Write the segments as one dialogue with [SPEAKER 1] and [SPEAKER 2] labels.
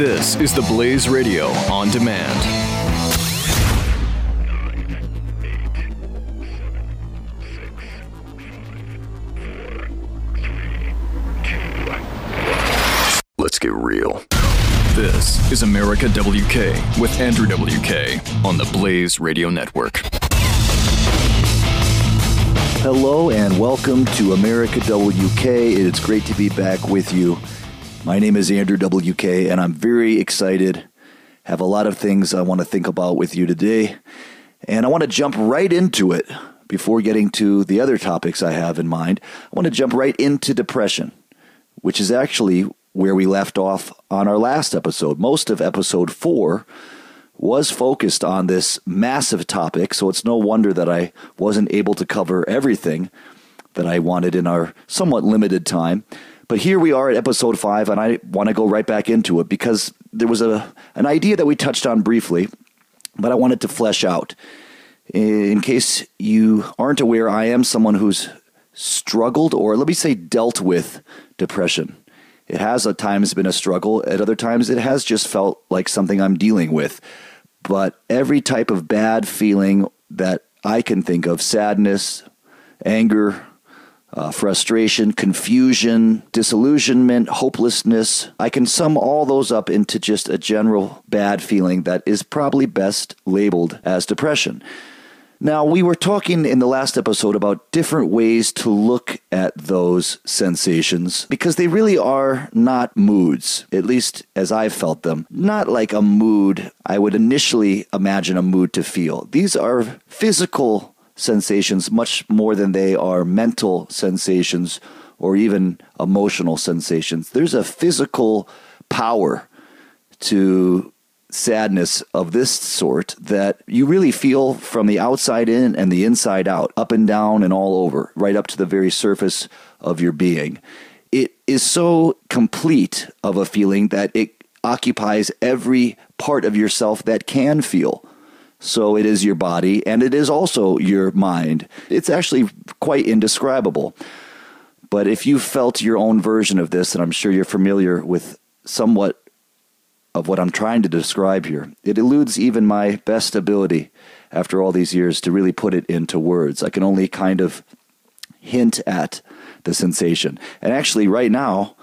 [SPEAKER 1] This is the Blaze Radio on demand. Let's get real. This is America WK with Andrew WK on the Blaze Radio Network.
[SPEAKER 2] Hello and welcome to America WK. It's great to be back with you. My name is Andrew WK and I'm very excited. Have a lot of things I want to think about with you today. And I want to jump right into it before getting to the other topics I have in mind. I want to jump right into depression, which is actually where we left off on our last episode. Most of episode 4 was focused on this massive topic, so it's no wonder that I wasn't able to cover everything that I wanted in our somewhat limited time. But here we are at episode 5 and I want to go right back into it because there was a an idea that we touched on briefly, but I wanted to flesh out. In case you aren't aware, I am someone who's struggled or let me say dealt with depression. It has at times been a struggle, at other times, it has just felt like something I'm dealing with. But every type of bad feeling that I can think of sadness, anger, uh, frustration, confusion, disillusionment, hopelessness. I can sum all those up into just a general bad feeling that is probably best labeled as depression. Now, we were talking in the last episode about different ways to look at those sensations because they really are not moods, at least as I've felt them. Not like a mood I would initially imagine a mood to feel. These are physical sensations much more than they are mental sensations or even emotional sensations. There's a physical power to sadness of this sort that you really feel from the outside in and the inside out, up and down and all over, right up to the very surface of your being. It is so complete of a feeling that it occupies every part of yourself that can feel. So it is your body and it is also your mind. It's actually quite indescribable. But if you felt your own version of this, and I'm sure you're familiar with somewhat of what I'm trying to describe here. It eludes even my best ability after all these years to really put it into words. I can only kind of hint at the sensation. And actually, right now,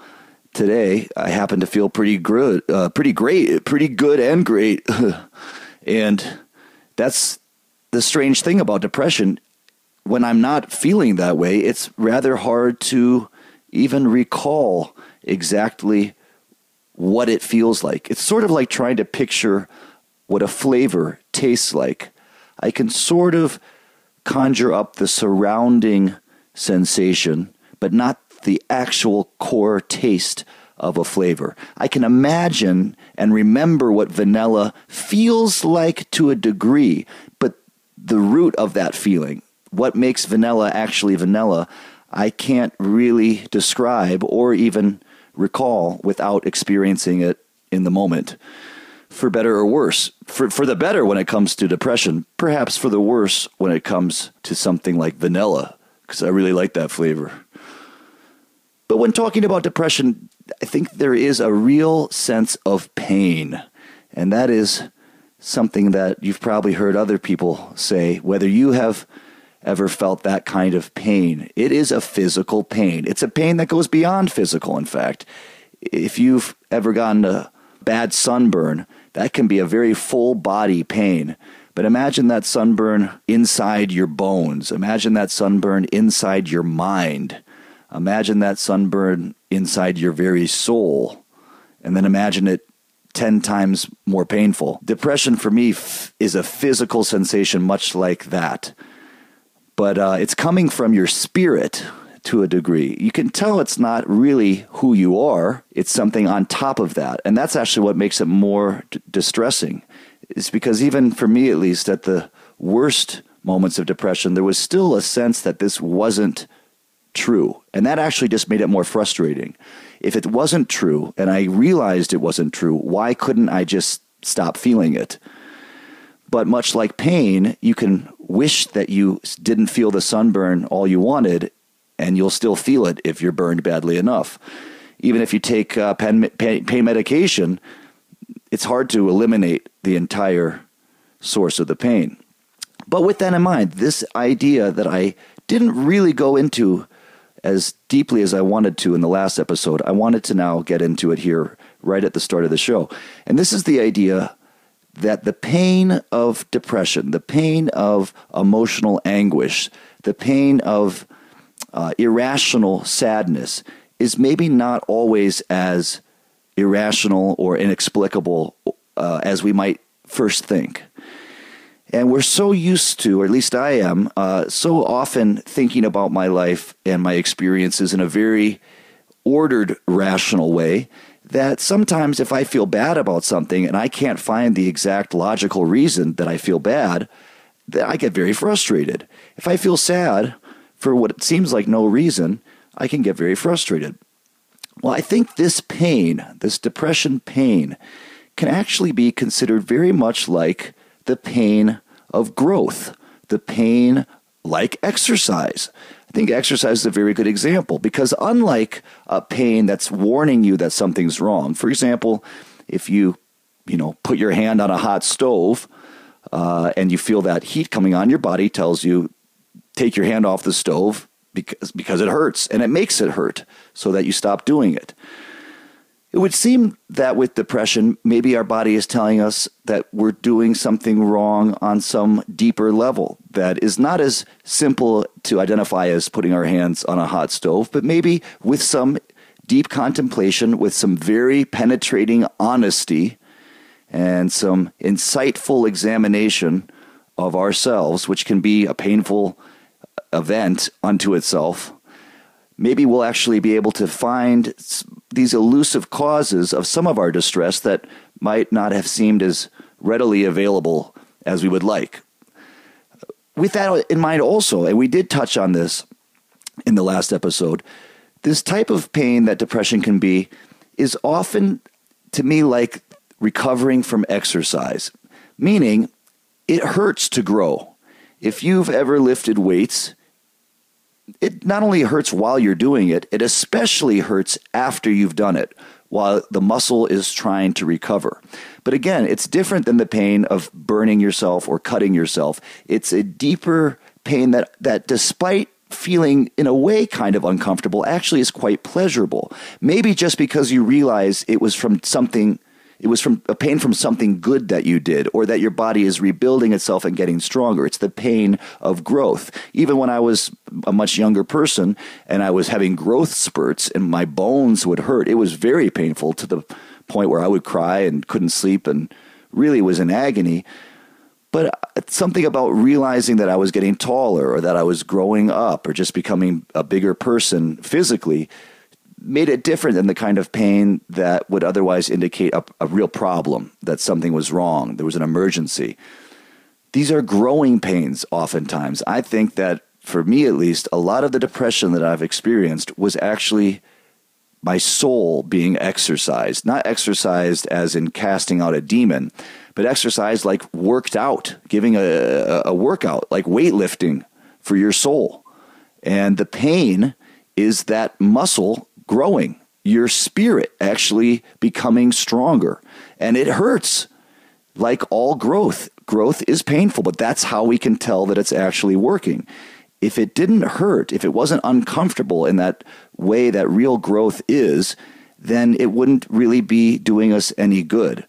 [SPEAKER 2] today, I happen to feel pretty good, uh, pretty great, pretty good and great. and that's the strange thing about depression. When I'm not feeling that way, it's rather hard to even recall exactly what it feels like. It's sort of like trying to picture what a flavor tastes like. I can sort of conjure up the surrounding sensation, but not the actual core taste of a flavor. I can imagine and remember what vanilla feels like to a degree, but the root of that feeling, what makes vanilla actually vanilla, I can't really describe or even recall without experiencing it in the moment. For better or worse. For, for the better when it comes to depression, perhaps for the worse when it comes to something like vanilla, because I really like that flavor. But when talking about depression, I think there is a real sense of pain. And that is something that you've probably heard other people say, whether you have ever felt that kind of pain. It is a physical pain. It's a pain that goes beyond physical, in fact. If you've ever gotten a bad sunburn, that can be a very full body pain. But imagine that sunburn inside your bones. Imagine that sunburn inside your mind. Imagine that sunburn inside your very soul. And then imagine it 10 times more painful. Depression for me f- is a physical sensation, much like that but uh, it's coming from your spirit to a degree. You can tell it's not really who you are, it's something on top of that. And that's actually what makes it more d- distressing. It's because, even for me at least, at the worst moments of depression, there was still a sense that this wasn't true. And that actually just made it more frustrating. If it wasn't true and I realized it wasn't true, why couldn't I just stop feeling it? But much like pain, you can wish that you didn't feel the sunburn all you wanted, and you'll still feel it if you're burned badly enough. Even if you take uh, pain, pain medication, it's hard to eliminate the entire source of the pain. But with that in mind, this idea that I didn't really go into as deeply as I wanted to in the last episode, I wanted to now get into it here right at the start of the show. And this is the idea that the pain of depression, the pain of emotional anguish, the pain of uh, irrational sadness is maybe not always as irrational or inexplicable uh, as we might first think. And we're so used to, or at least I am, uh, so often thinking about my life and my experiences in a very ordered, rational way that sometimes if I feel bad about something and I can't find the exact logical reason that I feel bad, then I get very frustrated. If I feel sad for what seems like no reason, I can get very frustrated. Well, I think this pain, this depression pain, can actually be considered very much like the pain of growth, the pain like exercise. I think exercise is a very good example because unlike a pain that's warning you that something's wrong, for example, if you you know put your hand on a hot stove uh, and you feel that heat coming on, your body tells you take your hand off the stove because because it hurts and it makes it hurt so that you stop doing it. It would seem that with depression, maybe our body is telling us that we're doing something wrong on some deeper level that is not as simple to identify as putting our hands on a hot stove, but maybe with some deep contemplation, with some very penetrating honesty, and some insightful examination of ourselves, which can be a painful event unto itself maybe we'll actually be able to find these elusive causes of some of our distress that might not have seemed as readily available as we would like. With that in mind, also, and we did touch on this in the last episode, this type of pain that depression can be is often, to me, like recovering from exercise, meaning it hurts to grow. If you've ever lifted weights, it not only hurts while you're doing it, it especially hurts after you've done it while the muscle is trying to recover. But again, it's different than the pain of burning yourself or cutting yourself. It's a deeper pain that, that despite feeling in a way kind of uncomfortable actually is quite pleasurable. Maybe just because you realize it was from something it was from a pain from something good that you did or that your body is rebuilding itself and getting stronger. It's the pain of growth. Even when I was a much younger person and I was having growth spurts and my bones would hurt, it was very painful to the point where I would cry and couldn't sleep and really was in agony. But uh, something about realizing that I was getting taller or that I was growing up or just becoming a bigger person physically made it different than the kind of pain that would otherwise indicate a, a, real problem, that something was wrong, there was an emergency. These are growing pains oftentimes. I think that, for me at least, a lot of the depression that I've experienced was actually my soul being exercised, not exercised as in casting out a demon, but exercised like worked out, giving a, a workout, like weightlifting for your soul. And the pain is that muscle growing, your spirit actually becoming stronger. And it hurts. Like all growth, growth is painful, but that's how we can tell that it's actually working. If it didn't hurt, if it wasn't uncomfortable in that way that real growth is, then it wouldn't really be doing us any good.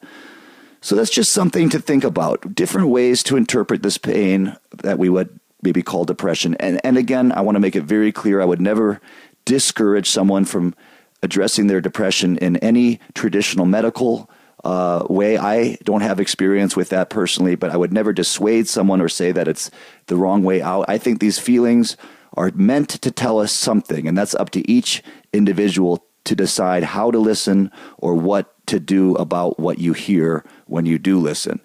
[SPEAKER 2] So that's just something to think about. Different ways to interpret this pain that we would maybe call depression. And and again, I want to make it very clear I would never discourage someone from addressing their depression in any traditional medical uh, way. I don't have experience with that personally, but I would never dissuade someone or say that it's the wrong way out. I think these feelings are meant to tell us something, and that's up to each individual to decide how to listen or what to do about what you hear when you do listen.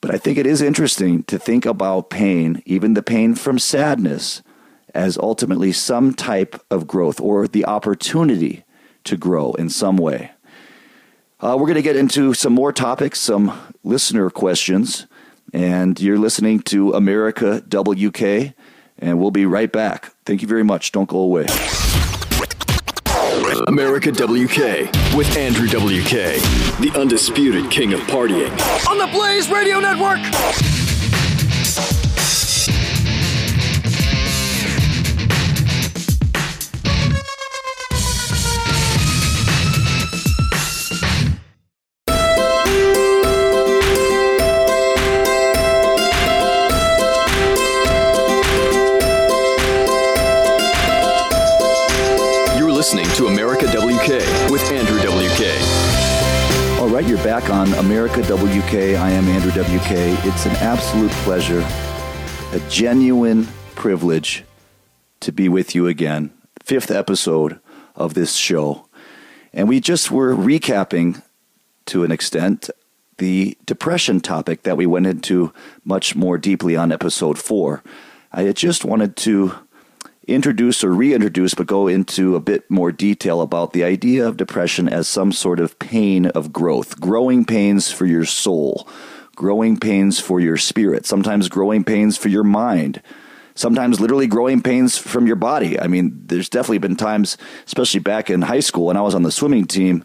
[SPEAKER 2] But I think it is interesting to think about pain, even the pain from sadness, as ultimately some type of growth or the opportunity to grow in some way. Uh, we're going to get into some more topics, some listener questions, and you're listening to America WK, and we'll be right back. Thank you very much. Don't go away.
[SPEAKER 1] America WK with Andrew WK, the undisputed king of partying.
[SPEAKER 3] On the Blaze Radio Network!
[SPEAKER 1] You're
[SPEAKER 2] back on America WK. I am Andrew WK. It's an absolute pleasure, a genuine privilege to be with you again. Fifth episode of this show. And we just were recapping to an extent the depression topic that we went into much more deeply on episode four. I just wanted to introduce or reintroduce, but go into a bit more detail about the idea of depression as some sort of pain of growth, growing pains for your soul, growing pains for your spirit, sometimes growing pains for your mind, sometimes literally growing pains from your body. I mean, there's definitely been times, especially back in high school when I was on the swimming team.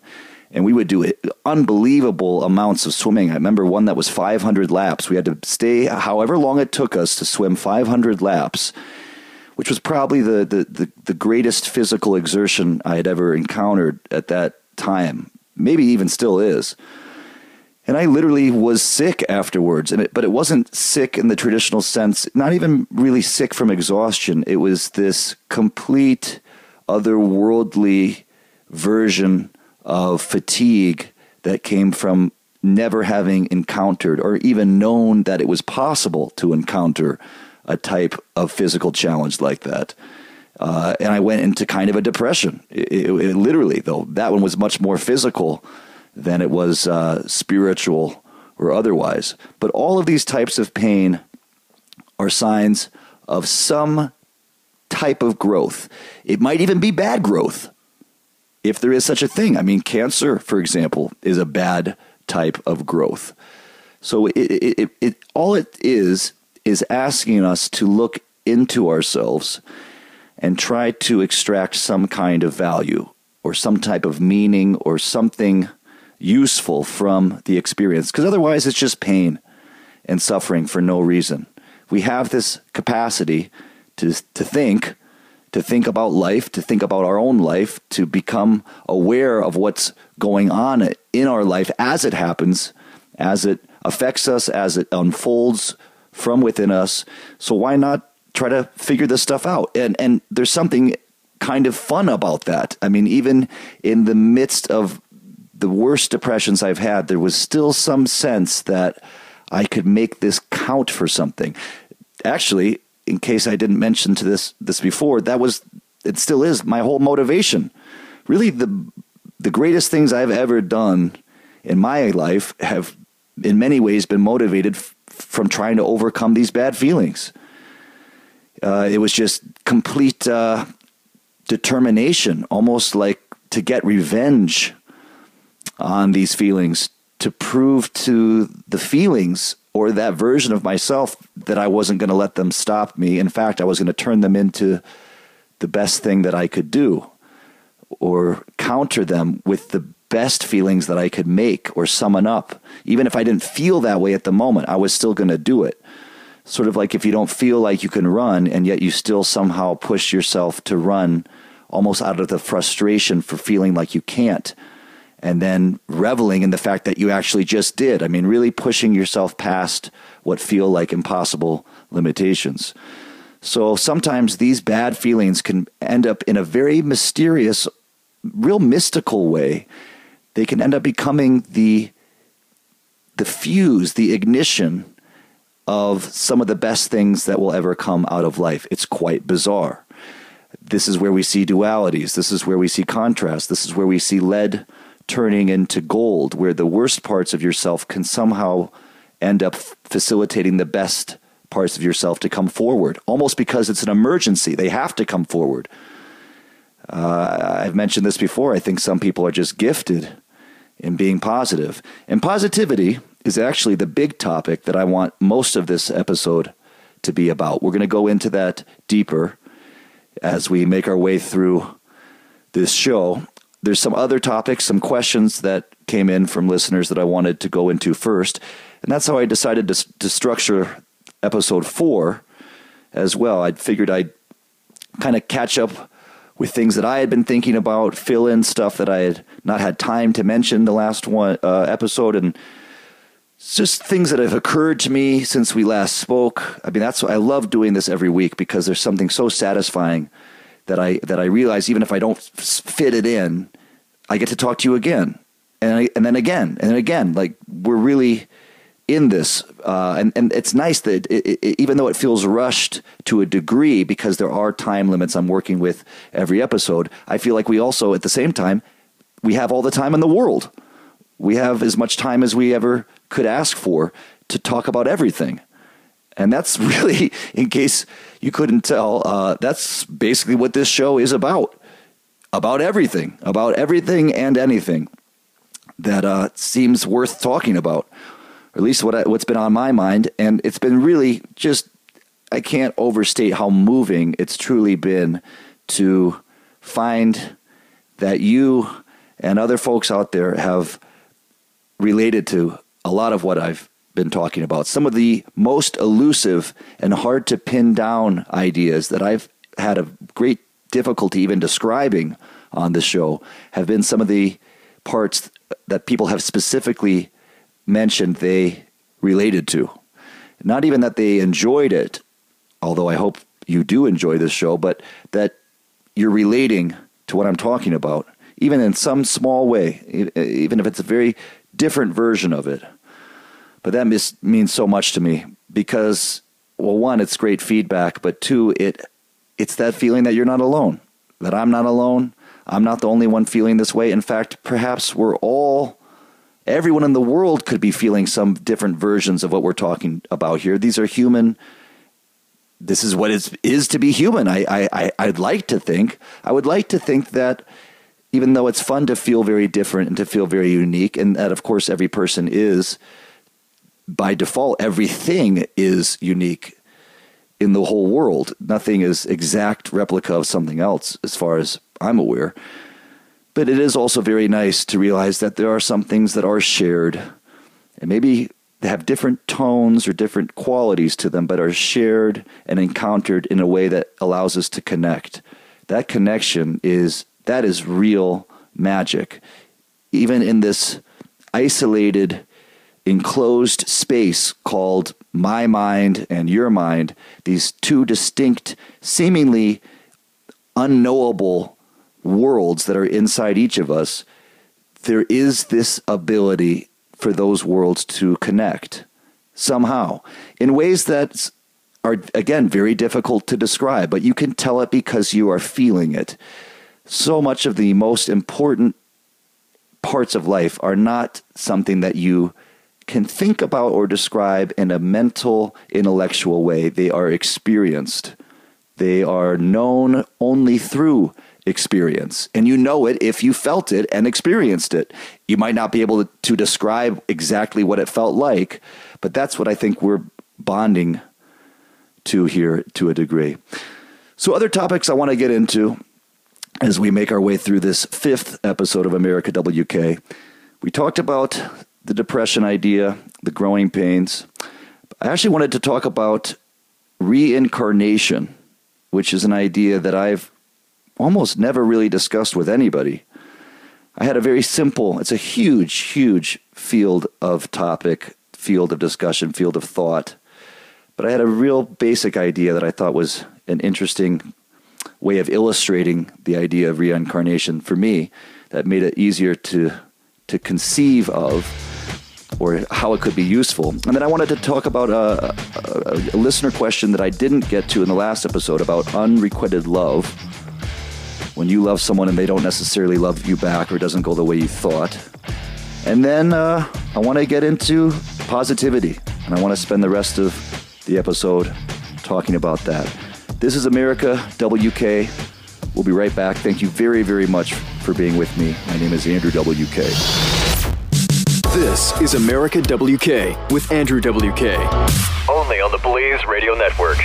[SPEAKER 2] And we would do unbelievable amounts of swimming. I remember one that was 500 laps. We had to stay however long it took us to swim 500 laps which was probably the, the, the, the, greatest physical exertion I had ever encountered at that time, maybe even still is. And I literally was sick afterwards, and it, but it wasn't sick in the traditional sense, not even really sick from exhaustion. It was this complete otherworldly version of fatigue that came from never having encountered or even known that it was possible to encounter a type of physical challenge like that. Uh, and I went into kind of a depression. It, it, it, literally, though, that one was much more physical than it was uh, spiritual or otherwise. But all of these types of pain are signs of some type of growth. It might even be bad growth, if there is such a thing. I mean, cancer, for example, is a bad type of growth. So it, it, it all it is is asking us to look into ourselves and try to extract some kind of value or some type of meaning or something useful from the experience. Because otherwise, it's just pain and suffering for no reason. We have this capacity to, to think, to think about life, to think about our own life, to become aware of what's going on in our life as it happens, as it affects us, as it unfolds from within us. So why not try to figure this stuff out? And and there's something kind of fun about that. I mean, even in the midst of the worst depressions I've had, there was still some sense that I could make this count for something. Actually, in case I didn't mention to this this before, that was it still is my whole motivation. Really the the greatest things I've ever done in my life have in many ways been motivated from trying to overcome these bad feelings. Uh, it was just complete uh, determination, almost like to get revenge on these feelings, to prove to the feelings or that version of myself that I wasn't going to let them stop me. In fact, I was going to turn them into the best thing that I could do or counter them with the best feelings that I could make or summon up. Even if I didn't feel that way at the moment, I was still going to do it. Sort of like if you don't feel like you can run and yet you still somehow push yourself to run almost out of the frustration for feeling like you can't. And then reveling in the fact that you actually just did. I mean, really pushing yourself past what feel like impossible limitations. So sometimes these bad feelings can end up in a very mysterious, real mystical way they can end up becoming the the fuse, the ignition of some of the best things that will ever come out of life. It's quite bizarre. This is where we see dualities. This is where we see contrast. This is where we see lead turning into gold, where the worst parts of yourself can somehow end up facilitating the best parts of yourself to come forward, almost because it's an emergency. They have to come forward. Uh, I've mentioned this before. I think some people are just gifted in being positive. And positivity is actually the big topic that I want most of this episode to be about. We're going to go into that deeper as we make our way through this show. there's some other topics, some questions that came in from listeners that I wanted to go into first. And that's how I decided to, to structure episode four as well. I figured I'd kind of catch up with things that I had been thinking about, fill in stuff that I had not had time to mention the last one uh, episode, and just things that have occurred to me since we last spoke. I mean, that's I love doing this every week because there's something so satisfying that I that I realize even if I don't fit it in, I get to talk to you again, and I, and then again, and then again. Like we're really in this, uh, and and it's nice that it, it, even though it feels rushed to a degree because there are time limits I'm working with every episode, I feel like we also at the same time we have all the time in the world. We have as much time as we ever could ask for to talk about everything. And that's really, in case you couldn't tell, uh, that's basically what this show is about. About everything, about everything and anything that uh, seems worth talking about, or at least what I, what's been on my mind. And it's been really just, I can't overstate how moving it's truly been to find that you and other folks out there have related to a lot of what I've been talking about. Some of the most elusive and hard to pin down ideas that I've had a great difficulty even describing on the show have been some of the parts that people have specifically mentioned they related to. Not even that they enjoyed it, although I hope you do enjoy this show, but that you're relating to what I'm talking about, even in some small way, even if it's a very different version of it. But that mis- means so much to me because, well, one, it's great feedback, but two, it it's that feeling that you're not alone, that I'm not alone. I'm not the only one feeling this way. In fact, perhaps we're all, everyone in the world could be feeling some different versions of what we're talking about here. These are human. This is what it is to be human. I, I, I'd like to think, I would like to think that even though it's fun to feel very different and to feel very unique, and that of course every person is, by default, everything is unique in the whole world. Nothing is exact replica of something else, as far as I'm aware. But it is also very nice to realize that there are some things that are shared, and maybe they have different tones or different qualities to them, but are shared and encountered in a way that allows us to connect. That connection is that is real magic. Even in this isolated enclosed space called my mind and your mind, these two distinct, seemingly unknowable worlds that are inside each of us, there is this ability for those worlds to connect somehow in ways that are, again, very difficult to describe, but you can tell it because you are feeling it. So much of the most important parts of life are not something that you can think about or describe in a mental, intellectual way. They are experienced. They are known only through experience. And you know it if you felt it and experienced it. You might not be able to describe exactly what it felt like, but that's what I think we're bonding to here to a degree. So, other topics I want to get into as we make our way through this fifth episode of America WK. We talked about the depression idea, the growing pains. I actually wanted to talk about reincarnation, which is an idea that I've almost never really discussed with anybody. I had a very simple, it's a huge, huge field of topic, field of discussion, field of thought. But I had a real basic idea that I thought was an interesting way of illustrating the idea of reincarnation for me that made it easier to to conceive of or how it could be useful. And then I wanted to talk about a, a, a, listener question that I didn't get to in the last episode about unrequited love. When you love someone and they don't necessarily love you back or doesn't go the way you thought. And then uh, I want to get into positivity. And I want to spend the rest of the episode talking about that. This is America WK. We'll be right back. Thank you very, very much for being with me. My name is Andrew WK.
[SPEAKER 1] This is America WK with Andrew WK.
[SPEAKER 4] Only on the Blaze Radio Network.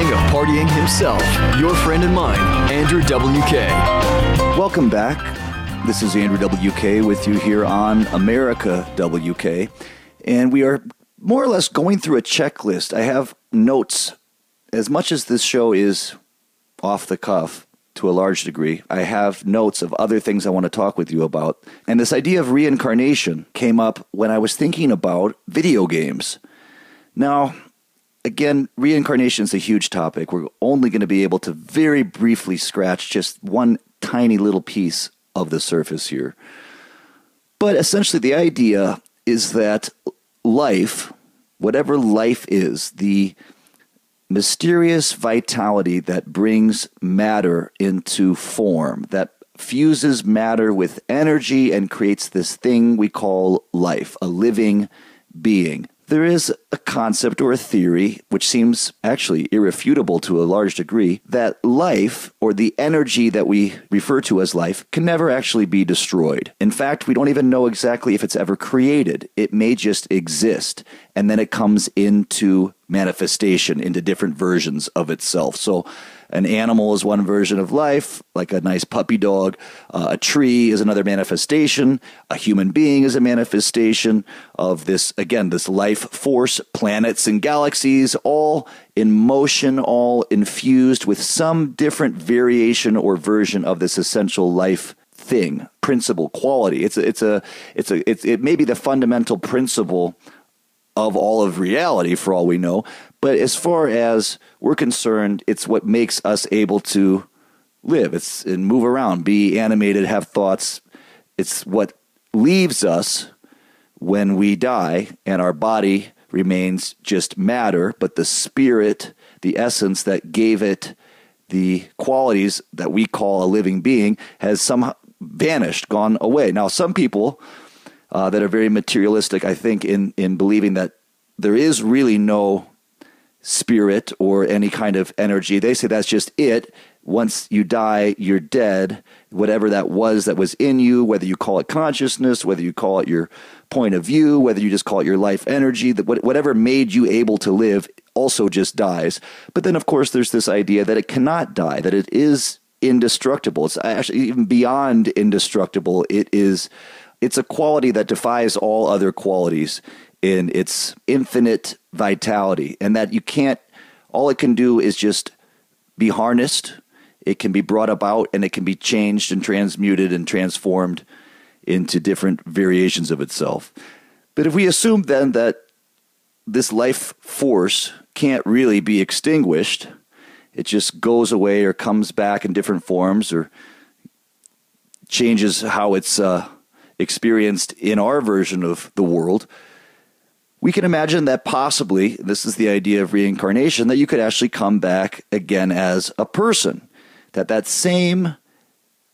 [SPEAKER 1] Partying himself, your friend and mine, Andrew WK.
[SPEAKER 2] Welcome back. This is Andrew WK with you here on America WK. And we are more or less going through a checklist. I have notes. As much as this show is off the cuff to a large degree, I have notes of other things I want to talk with you about. And this idea of reincarnation came up when I was thinking about video games. Now, again, reincarnation is a huge topic. We're only going to be able to very briefly scratch just one tiny little piece of the surface here. But essentially, the idea is that life, whatever life is, the mysterious vitality that brings matter into form, that fuses matter with energy and creates this thing we call life, a living being there is a concept or a theory, which seems actually irrefutable to a large degree, that life, or the energy that we refer to as life, can never actually be destroyed. In fact, we don't even know exactly if it's ever created. It may just exist, and then it comes into manifestation, into different versions of itself. So, an animal is one version of life, like a nice puppy dog. Uh, a tree is another manifestation. A human being is a manifestation of this, again, this life force, planets and galaxies, all in motion, all infused with some different variation or version of this essential life thing, principle, quality. It's a, it's a, it's a, it's, it may be the fundamental principle of all of reality for all we know. But as far as we're concerned, it's what makes us able to live. It's and move around, be animated, have thoughts. It's what leaves us when we die and our body remains just matter, but the spirit, the essence that gave it the qualities that we call a living being has somehow vanished, gone away. Now, some people uh, that are very materialistic, I think, in, in believing that there is really no spirit or any kind of energy. They say that's just it. Once you die, you're dead. Whatever that was that was in you, whether you call it consciousness, whether you call it your point of view, whether you just call it your life energy, that whatever made you able to live also just dies. But then, of course, there's this idea that it cannot die, that it is indestructible. It's actually even beyond indestructible. It is it's a quality that defies all other qualities in its infinite vitality, and that you can't, all it can do is just be harnessed, it can be brought about, and it can be changed and transmuted and transformed into different variations of itself. But if we assume then that this life force can't really be extinguished, it just goes away or comes back in different forms or changes how it's uh, experienced in our version of the world, we can imagine that possibly, this is the idea of reincarnation, that you could actually come back again as a person. That that same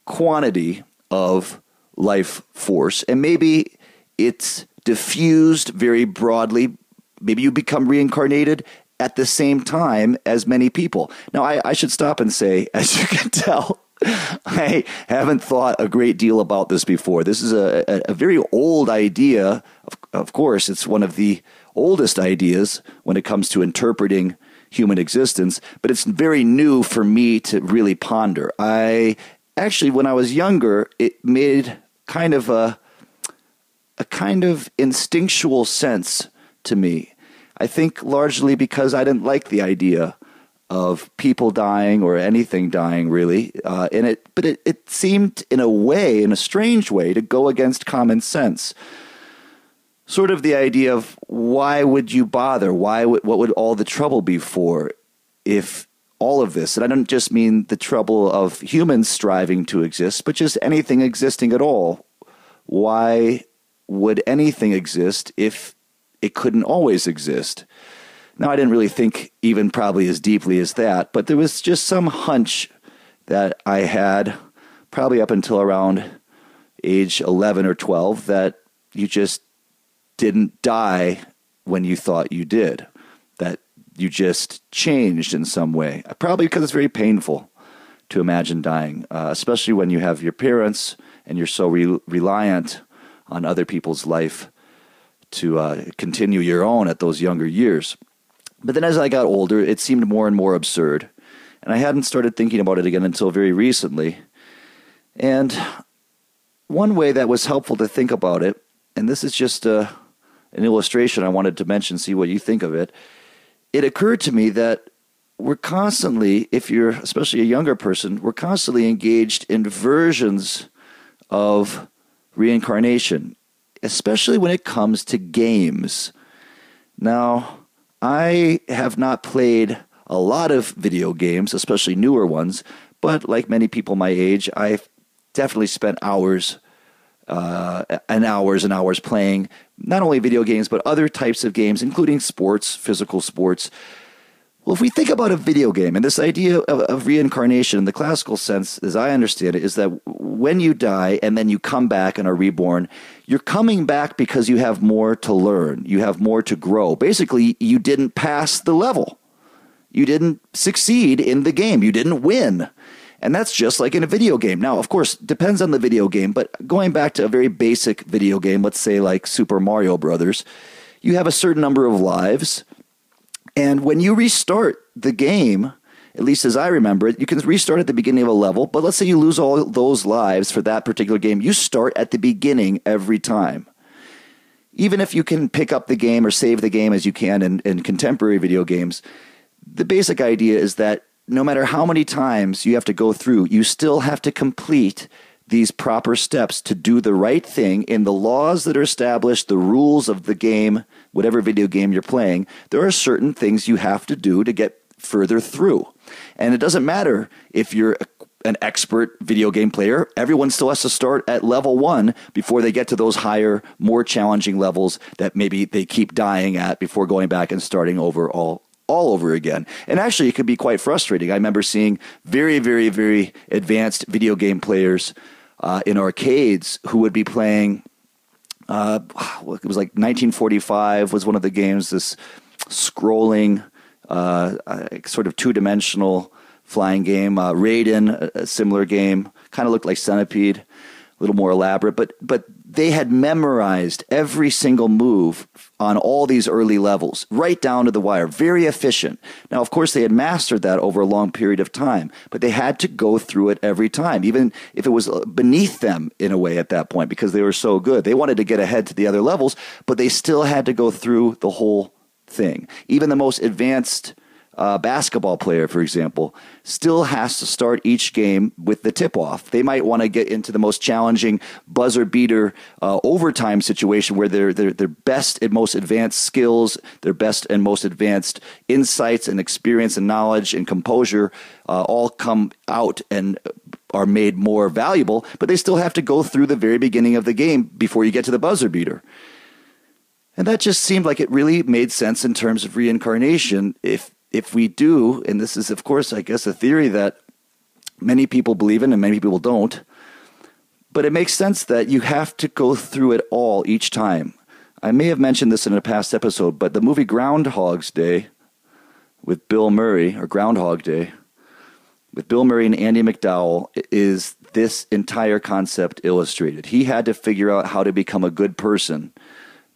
[SPEAKER 2] quantity of life force, and maybe it's diffused very broadly, maybe you become reincarnated at the same time as many people. Now, I, I should stop and say, as you can tell, I haven't thought a great deal about this before. This is a, a, a, very old idea. Of, of course, it's one of the oldest ideas when it comes to interpreting human existence, but it's very new for me to really ponder. I actually, when I was younger, it made kind of a, a kind of instinctual sense to me. I think largely because I didn't like the idea of people dying or anything dying really uh, and it but it, it seemed in a way in a strange way to go against common sense. Sort of the idea of why would you bother? Why what would all the trouble be for if all of this and i don't just mean the trouble of humans striving to exist but just anything existing at all. Why would anything exist if it couldn't always exist now, I didn't really think even probably as deeply as that, but there was just some hunch that I had probably up until around age 11 or 12 that you just didn't die when you thought you did, that you just changed in some way. Probably because it's very painful to imagine dying, uh, especially when you have your parents and you're so re- reliant on other people's life to uh, continue your own at those younger years. But then as I got older, it seemed more and more absurd. And I hadn't started thinking about it again until very recently. And one way that was helpful to think about it, and this is just a, uh, an illustration I wanted to mention, see what you think of it. It occurred to me that we're constantly, if you're especially a younger person, we're constantly engaged in versions of reincarnation, especially when it comes to games. Now, I have not played a lot of video games, especially newer ones, but like many people my age, I've definitely spent hours uh, and hours and hours playing not only video games, but other types of games, including sports, physical sports. Well, if we think about a video game and this idea of, of, reincarnation in the classical sense, as I understand it, is that when you die and then you come back and are reborn, you're coming back because you have more to learn, you have more to grow. Basically, you didn't pass the level, you didn't succeed in the game, you didn't win. And that's just like in a video game. Now, of course, depends on the video game, but going back to a very basic video game, let's say like Super Mario Brothers, you have a certain number of lives and when you restart the game, at least as I remember it, you can restart at the beginning of a level, but let's say you lose all those lives for that particular game, you start at the beginning every time. Even if you can pick up the game or save the game as you can in, in contemporary video games, the basic idea is that no matter how many times you have to go through, you still have to complete these proper steps to do the right thing in the laws that are established, the rules of the game, whatever video game you're playing, there are certain things you have to do to get further through. And it doesn't matter if you're an expert video game player, everyone still has to start at level one before they get to those higher, more challenging levels that maybe they keep dying at before going back and starting over all all over again. And actually, it could be quite frustrating. I remember seeing very, very, very advanced video game players uh, in arcades who would be playing. Uh, it was like 1945 was one of the games. This scrolling, uh, uh sort of two dimensional flying game. Uh, Raiden, a, a similar game, kind of looked like Centipede, a little more elaborate, but but they had memorized every single move on all these early levels, right down to the wire, very efficient. Now, of course, they had mastered that over a long period of time, but they had to go through it every time, even if it was uh, beneath them in a way at that point, because they were so good. They wanted to get ahead to the other levels, but they still had to go through the whole thing. Even the most advanced uh, basketball player, for example, still has to start each game with the tip off. They might want to get into the most challenging buzzer beater uh, overtime situation where their, their, their best and most advanced skills, their best and most advanced insights and experience and knowledge and composure uh, all come out and are made more valuable, but they still have to go through the very beginning of the game before you get to the buzzer beater. And that just seemed like it really made sense in terms of reincarnation. If if we do, and this is, of course, I guess, a theory that many people believe in and many people don't, but it makes sense that you have to go through it all each time. I may have mentioned this in a past episode, but the movie Groundhog's Day with Bill Murray, or Groundhog Day, with Bill Murray and Andie MacDowell, is this entire concept illustrated. He had to figure out how to become a good person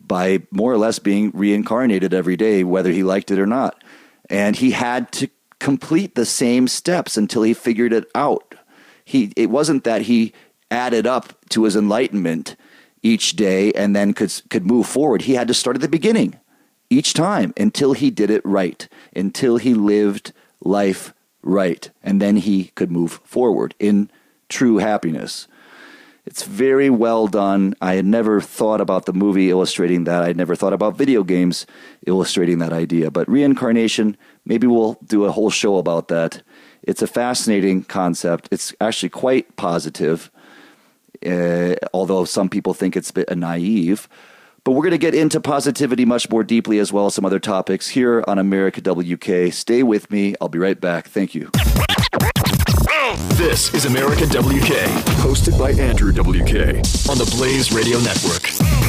[SPEAKER 2] by more or less being reincarnated every day, whether he liked it or not and he had to complete the same steps until he figured it out. He it wasn't that he added up to his enlightenment each day and then could could move forward. He had to start at the beginning each time until he did it right, until he lived life right, and then he could move forward in true happiness. It's very well done. I had never thought about the movie illustrating that. I had never thought about video games illustrating that idea. But reincarnation, maybe we'll do a whole show about that. It's a fascinating concept. It's actually quite positive, uh, although some people think it's a bit naive. But we're going to get into positivity much more deeply as well as some other topics here on America WK. Stay with me. I'll be right back. Thank you.
[SPEAKER 1] This is America WK, hosted by Andrew WK on the Blaze Radio Network.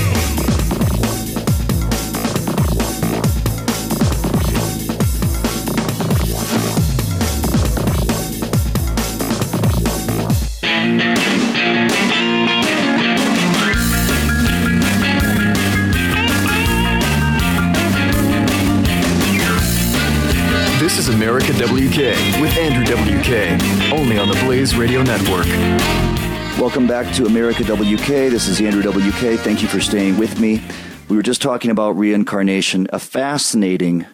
[SPEAKER 1] WK with Andrew WK, only on the Blaze Radio Network.
[SPEAKER 2] Welcome back to America WK. This is Andrew WK. Thank you for staying with me. We were just talking about reincarnation, a fascinating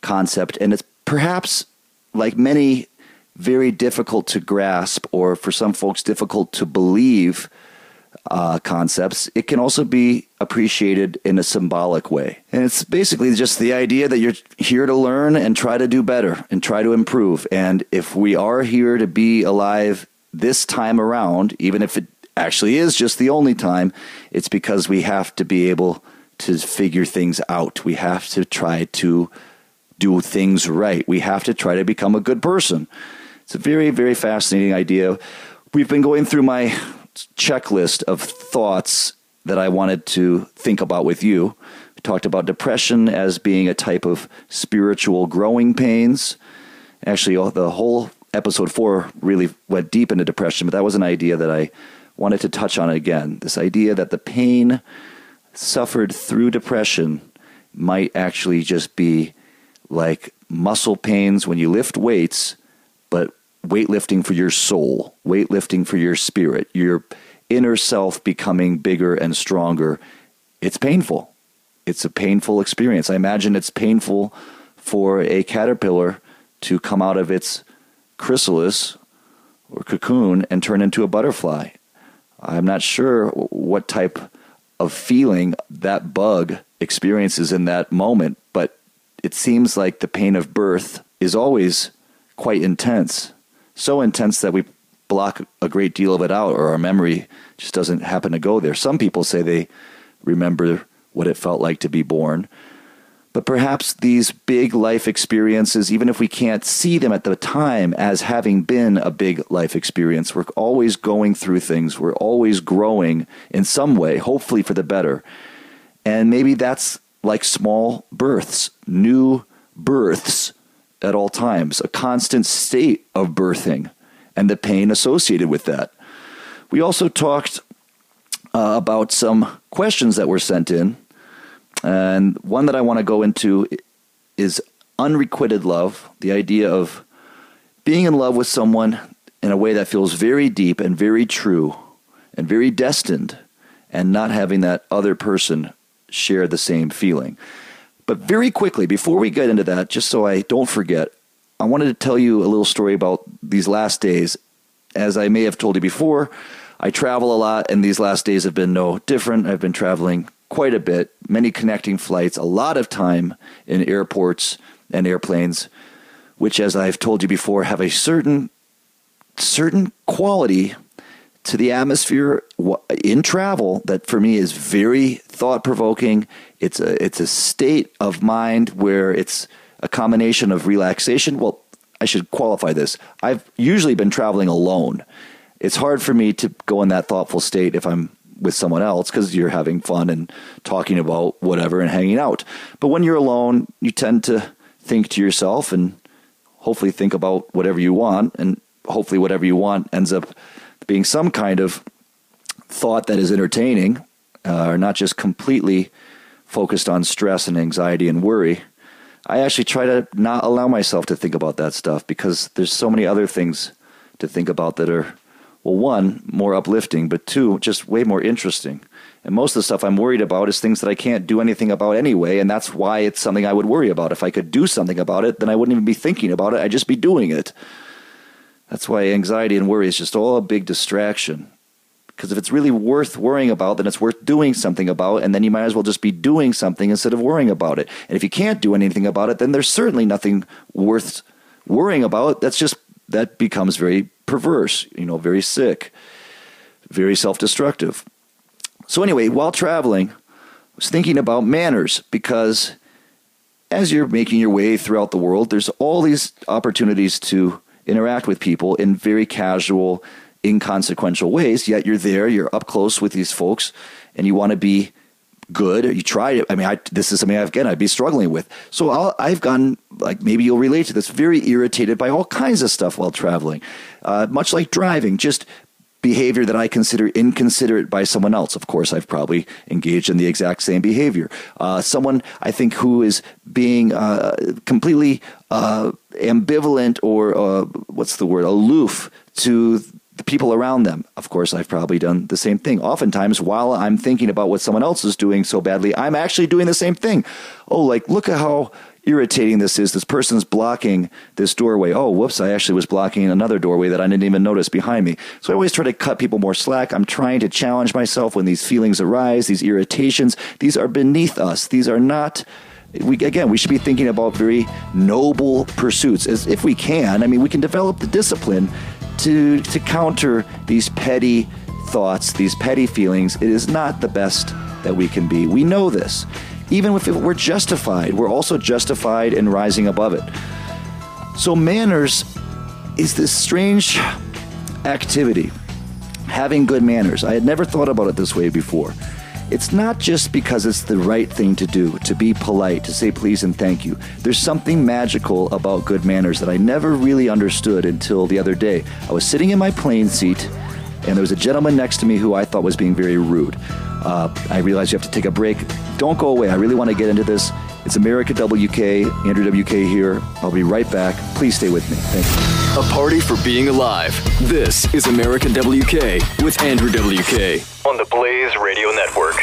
[SPEAKER 2] concept, and it's perhaps like many very difficult to grasp, or for some folks, difficult to believe uh, concepts, it can also be appreciated in a symbolic way. And it's basically just the idea that you're here to learn and try to do better and try to improve. And if we are here to be alive this time around, even if it actually is just the only time, it's because we have to be able to figure things out. We have to try to do things right. We have to try to become a good person. It's a very, very fascinating idea. We've been going through my checklist of thoughts that I wanted to think about with you. We talked about depression as being a type of spiritual growing pains. Actually, the whole episode four really went deep into depression, but that was an idea that I wanted to touch on again. This idea that the pain suffered through depression might actually just be like muscle pains when you lift weights, but weightlifting for your soul, weightlifting for your spirit, your inner self becoming bigger and stronger. It's painful. It's a painful experience. I imagine it's painful for a caterpillar to come out of its chrysalis or cocoon and turn into a butterfly. I'm not sure what type of feeling that bug experiences in that moment, but it seems like the pain of birth is always quite intense so intense that we block a great deal of it out, or our memory just doesn't happen to go there. Some people say they remember what it felt like to be born. But perhaps these big life experiences, even if we can't see them at the time as having been a big life experience, we're always going through things. We're always growing in some way, hopefully for the better. And maybe that's like small births, new births at all times, a constant state of birthing and the pain associated with that. We also talked uh, about some questions that were sent in. And one that I want to go into is unrequited love, the idea of being in love with someone in a way that feels very deep and very true and very destined, and not having that other person share the same feeling. But very quickly, before we get into that, just so I don't forget, I wanted to tell you a little story about these last days. As I may have told you before, I travel a lot, and these last days have been no different. I've been traveling quite a bit, many connecting flights, a lot of time in airports and airplanes, which, as I've told you before, have a certain certain quality to the atmosphere in travel that for me is very thought provoking. It's a it's a state of mind where it's a combination of relaxation. Well, I should qualify this. I've usually been traveling alone. It's hard for me to go in that thoughtful state if I'm with someone else because you're having fun and talking about whatever and hanging out. But when you're alone, you tend to think to yourself and hopefully think about whatever you want and hopefully whatever you want ends up being some kind of thought that is entertaining, uh, or not just completely focused on stress and anxiety and worry. I actually try to not allow myself to think about that stuff because there's so many other things to think about that are, well, one, more uplifting, but two, just way more interesting. And most of the stuff I'm worried about is things that I can't do anything about anyway, and that's why it's something I would worry about. If I could do something about it, then I wouldn't even be thinking about it, I'd just be doing it. That's why anxiety and worry is just all a big distraction. Because if it's really worth worrying about, then it's worth doing something about, and then you might as well just be doing something instead of worrying about it. And if you can't do anything about it, then there's certainly nothing worth worrying about. That's just, that becomes very perverse, you know, very sick, very self destructive. So, anyway, while traveling, I was thinking about manners because as you're making your way throughout the world, there's all these opportunities to interact with people in very casual, inconsequential ways. Yet you're there, you're up close with these folks, and you want to be good. You try it. I mean, I, this is something I've again I'd be struggling with. So i have gone like maybe you'll relate to this. Very irritated by all kinds of stuff while traveling, uh, much like driving. Just behavior that I consider inconsiderate by someone else. Of course, I've probably engaged in the exact same behavior. Uh, someone I think who is being uh, completely uh, ambivalent or uh, what's the word, aloof to the people around them. Of course, I've probably done the same thing. Oftentimes, while I'm thinking about what someone else is doing so badly, I'm actually doing the same thing. Oh, like, look at how irritating this is. This person's blocking this doorway. Oh, whoops, I actually was blocking another doorway that I didn't even notice behind me. So I always try to cut people more slack. I'm trying to challenge myself when these feelings arise, these irritations. These are beneath us. These are not we again we should be thinking about very noble pursuits as if we can i mean we can develop the discipline to to counter these petty thoughts these petty feelings it is not the best that we can be. We know this. Even if we're justified we're also justified in rising above it. So manners is this strange activity having good manners. I had never thought about it this way before it's not just because it's the right thing to do, to be polite, to say please and thank you. There's something magical about good manners that I never really understood until the other day. I was sitting in my plane seat, and there was a gentleman next to me who I thought was being very rude. Uh, I realized you have to take a break. Don't go away. I really want to get into this. It's America WK, Andrew WK here. I'll be right back. Please stay with me. Thank you.
[SPEAKER 1] A party for being alive. This is America WK with Andrew WK.
[SPEAKER 4] On the Blaze Radio Network.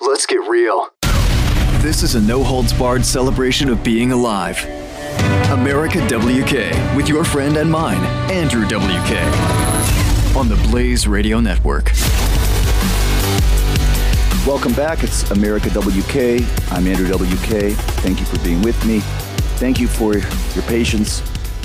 [SPEAKER 1] Let's get real. This is a no holds barred celebration of being alive. America WK with your friend and mine, Andrew WK. On the Blaze Radio Network.
[SPEAKER 2] Welcome back. It's America WK. I'm Andrew WK. Thank you for being with me. Thank you for your patience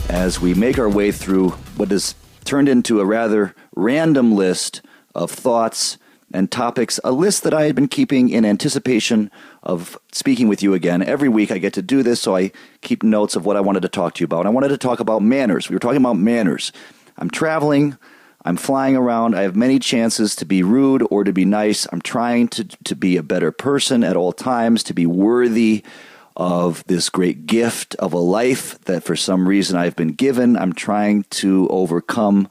[SPEAKER 2] as we make our way through what has turned into a rather random list of thoughts and topics, a list that I had been keeping in anticipation of speaking with you again. Every week I get to do this, so I keep notes of what I wanted to talk to you about. I wanted to talk about manners. We were talking about manners. I'm traveling. I'm flying around. I have many chances to be rude or to be nice. I'm trying to, to be a better person at all times, to be worthy of this great gift of a life that for some reason I've been given. I'm trying to overcome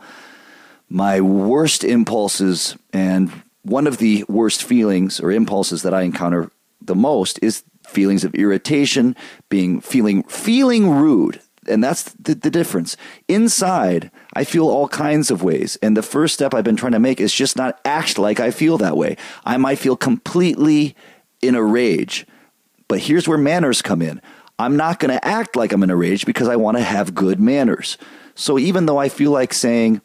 [SPEAKER 2] my worst impulses. And one of the worst feelings or impulses that I encounter the most is feelings of irritation, being feeling feeling rude. And that's the, the difference. Inside, I feel all kinds of ways. And the first step I've been trying to make is just not act like I feel that way. I might feel completely in a rage. But here's where manners come in. I'm not going to act like I'm in a rage because I want to have good manners. So even though I feel like saying,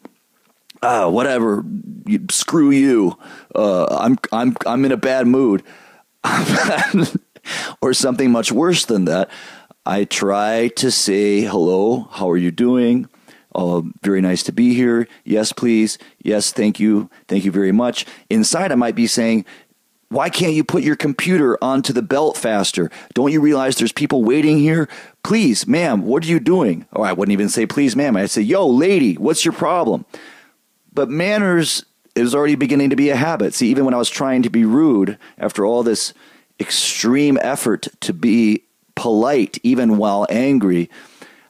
[SPEAKER 2] ah, whatever, you, screw you, uh, I'm, I'm, I'm in a bad mood, or something much worse than that, I try to say, hello, how are you doing? Uh, very nice to be here. Yes, please. Yes, thank you. Thank you very much. Inside, I might be saying, why can't you put your computer onto the belt faster? Don't you realize there's people waiting here? Please, ma'am, what are you doing? Or I wouldn't even say, please, ma'am. I'd say, yo, lady, what's your problem? But manners is already beginning to be a habit. See, even when I was trying to be rude after all this extreme effort to be polite, even while angry,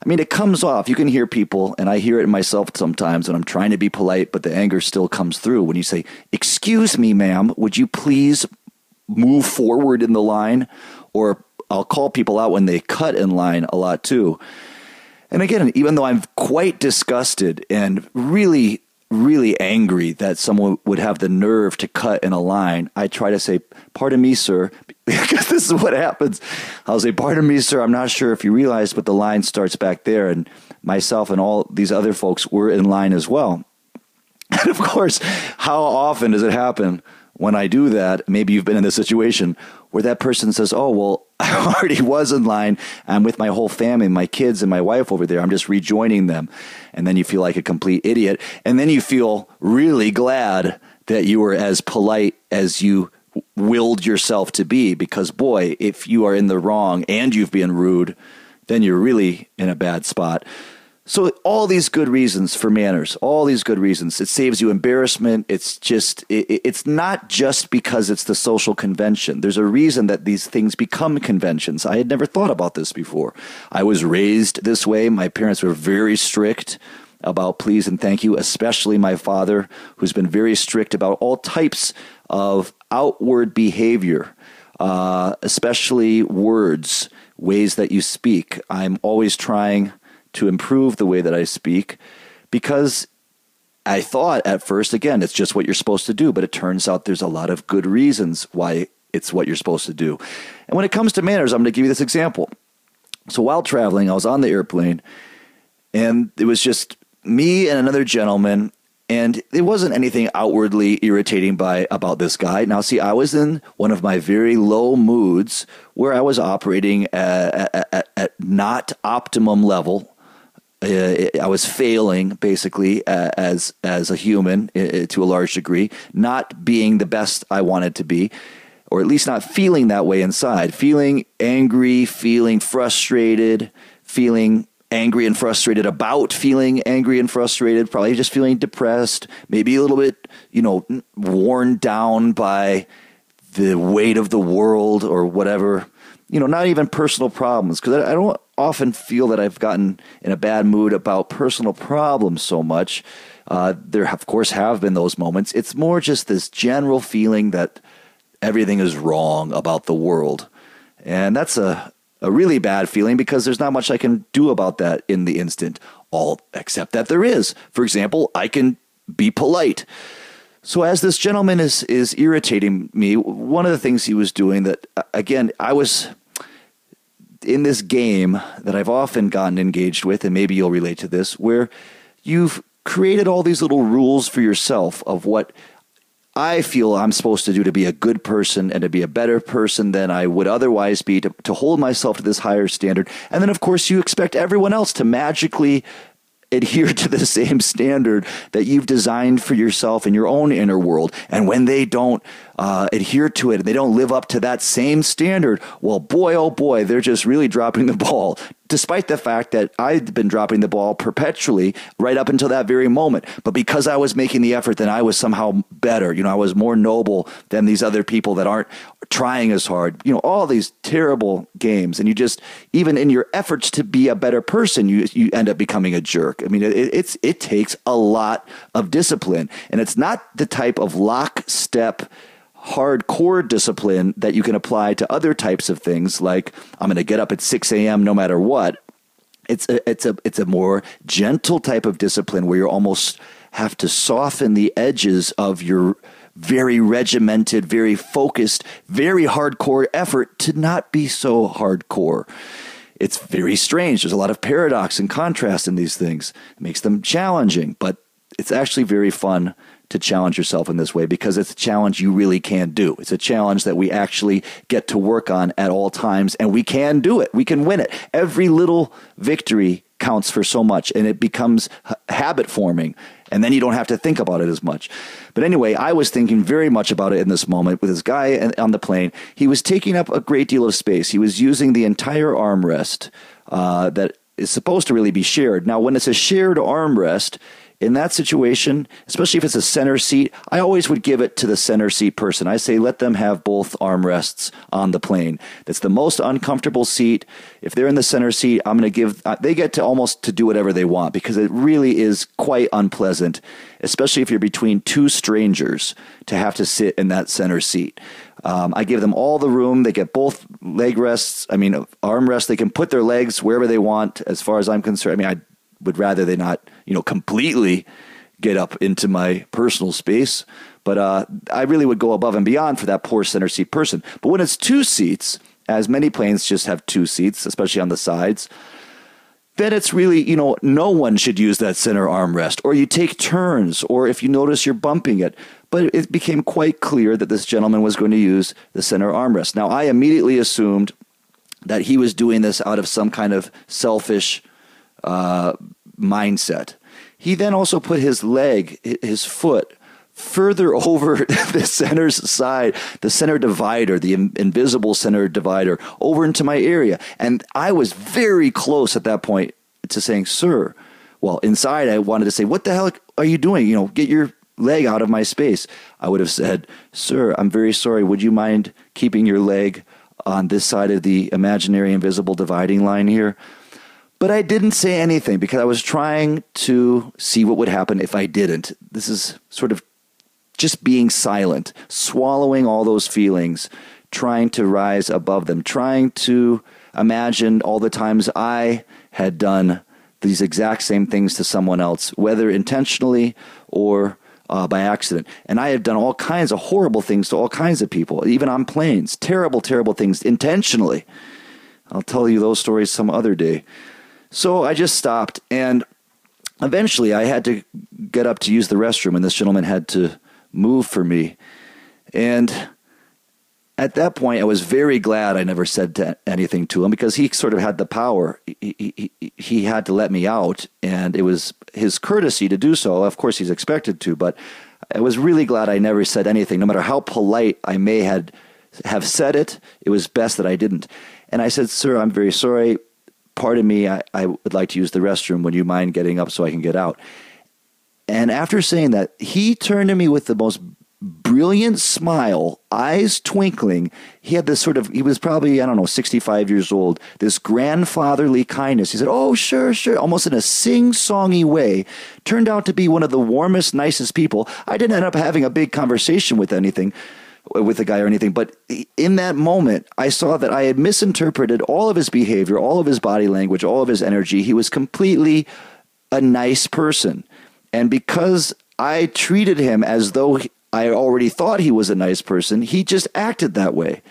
[SPEAKER 2] I mean, it comes off. You can hear people, and I hear it myself sometimes when I'm trying to be polite, but the anger still comes through. When you say, Excuse me, ma'am, would you please move forward in the line? Or I'll call people out when they cut in line a lot too. And again, even though I'm quite disgusted and really really angry that someone would have the nerve to cut in a line, I try to say, Pardon me, sir, because this is what happens. I'll say, Pardon me, sir, I'm not sure if you realize, but the line starts back there. And myself and all these other folks were in line as well. And of course, how often does it happen when I do that? Maybe you've been in this situation where that person says, Oh, well, I already was in line. I'm with my whole family, my kids and my wife over there. I'm just rejoining them. And then you feel like a complete idiot. And then you feel really glad that you were as polite as you willed yourself to be. Because, boy, if you are in the wrong and you've been rude, then you're really in a bad spot. So all these good reasons for manners, all these good reasons. It saves you embarrassment. It's just it, it's not just because it's the social convention. There's a reason that these things become conventions. I had never thought about this before. I was raised this way. My parents were very strict about please and thank you, especially my father, who's been very strict about all types of outward behavior, uh, especially words, ways that you speak. I'm always trying to improve the way that I speak because I thought at first, again, it's just what you're supposed to do, but it turns out there's a lot of good reasons why it's what you're supposed to do. And when it comes to manners, I'm going to give you this example. So while traveling, I was on the airplane and it was just me and another gentleman and it wasn't anything outwardly irritating by about this guy. Now, see, I was in one of my very low moods where I was operating at, at, at not optimum level uh, I was failing basically uh, as as a human uh, to a large degree, not being the best I wanted to be, or at least not feeling that way inside. Feeling angry, feeling frustrated, feeling angry and frustrated about feeling angry and frustrated. Probably just feeling depressed, maybe a little bit, you know, worn down by the weight of the world or whatever. You know, not even personal problems because I, I don't often feel that I've gotten in a bad mood about personal problems so much. Uh, there, of course, have been those moments. It's more just this general feeling that everything is wrong about the world. And that's a, a really bad feeling because there's not much I can do about that in the instant, all except that there is. For example, I can be polite. So as this gentleman is is irritating me, one of the things he was doing that again, I was in this game that I've often gotten engaged with, and maybe you'll relate to this, where you've created all these little rules for yourself of what I feel I'm supposed to do to be a good person and to be a better person than I would otherwise be, to, to hold myself to this higher standard. And then, of course, you expect everyone else to magically adhere to the same standard that you've designed for yourself in your own inner world. And when they don't uh, adhere to it and they don't live up to that same standard, well, boy, oh boy, they're just really dropping the ball despite the fact that I'd been dropping the ball perpetually right up until that very moment. But because I was making the effort, then I was somehow better. You know, I was more noble than these other people that aren't trying as hard. You know, all these terrible games. And you just, even in your efforts to be a better person, you, you end up becoming a jerk. I mean, it, it's, it takes a lot of discipline. And it's not the type of lockstep hardcore discipline that you can apply to other types of things like I'm going to get up at 6 a.m. no matter what. It's a, it's a it's a more gentle type of discipline where you almost have to soften the edges of your very regimented, very focused, very hardcore effort to not be so hardcore. It's very strange. There's a lot of paradox and contrast in these things. It makes them challenging, but it's actually very fun to challenge yourself in this way because it's a challenge you really can do. It's a challenge that we actually get to work on at all times and we can do it. We can win it. Every little victory counts for so much and it becomes habit forming and then you don't have to think about it as much. But anyway, I was thinking very much about it in this moment with this guy on the plane. He was taking up a great deal of space. He was using the entire armrest uh, that is supposed to really be shared. Now, when it's a shared armrest, in that situation, especially if it's a center seat, I always would give it to the center seat person. I say let them have both armrests on the plane. That's the most uncomfortable seat. If they're in the center seat, I'm going to give uh, they get to almost to do whatever they want because it really is quite unpleasant, especially if you're between two strangers to have to sit in that center seat. Um, I give them all the room. They get both leg rests. I mean, arm rests. They can put their legs wherever they want. As far as I'm concerned, I mean, I would rather they not, you know, completely get up into my personal space. But uh, I really would go above and beyond for that poor center seat person. But when it's two seats, as many planes just have two seats, especially on the sides, then it's really, you know, no one should use that center armrest. Or you take turns, or if you notice you're bumping it. But it became quite clear that this gentleman was going to use the center armrest. Now, I immediately assumed that he was doing this out of some kind of selfish uh, mindset. He then also put his leg, his foot, further over the center's side, the center divider, the invisible center divider, over into my area. And I was very close at that point to saying, Sir, well, inside I wanted to say, "What the hell are you doing? You know, get your leg out of my space." I would have said, "Sir, I'm very sorry. Would you mind keeping your leg on this side of the imaginary invisible dividing line here?" But I didn't say anything because I was trying to see what would happen if I didn't. This is sort of just being silent, swallowing all those feelings, trying to rise above them, trying to imagine all the times I had done these exact same things to someone else, whether intentionally or uh, by accident. And I have done all kinds of horrible things to all kinds of people, even on planes. Terrible, terrible things intentionally. I'll tell you those stories some other day. So I just stopped, and eventually I had to get up to use the restroom, and this gentleman had to move for me. And at that point, I was very glad I never said anything to him because he sort of had the power. He, he, he had to let me out, and it was his courtesy to do so. Of course, he's expected to, but I was really glad I never said anything. No matter how polite I may had have said it, it was best that I didn't. And I said, "Sir, I'm very sorry pardon me, I, I would like to use the restroom. Would you mind getting up so I can get out? And after saying that, he turned to me with the most brilliant smile, eyes twinkling. He had this sort of, he was probably, I don't know, 65 years old, this grandfatherly kindness. He said, Oh, sure, sure, almost in a sing songy way. Turned out to be one of the warmest, nicest people. I didn't end up having a big conversation with anything with the guy or anything, but in that moment, I saw that I had misinterpreted all of his behavior, all of his body language, all of his energy. He was completely a nice person. And because I treated him as though I already thought he was a nice person, he just acted that way.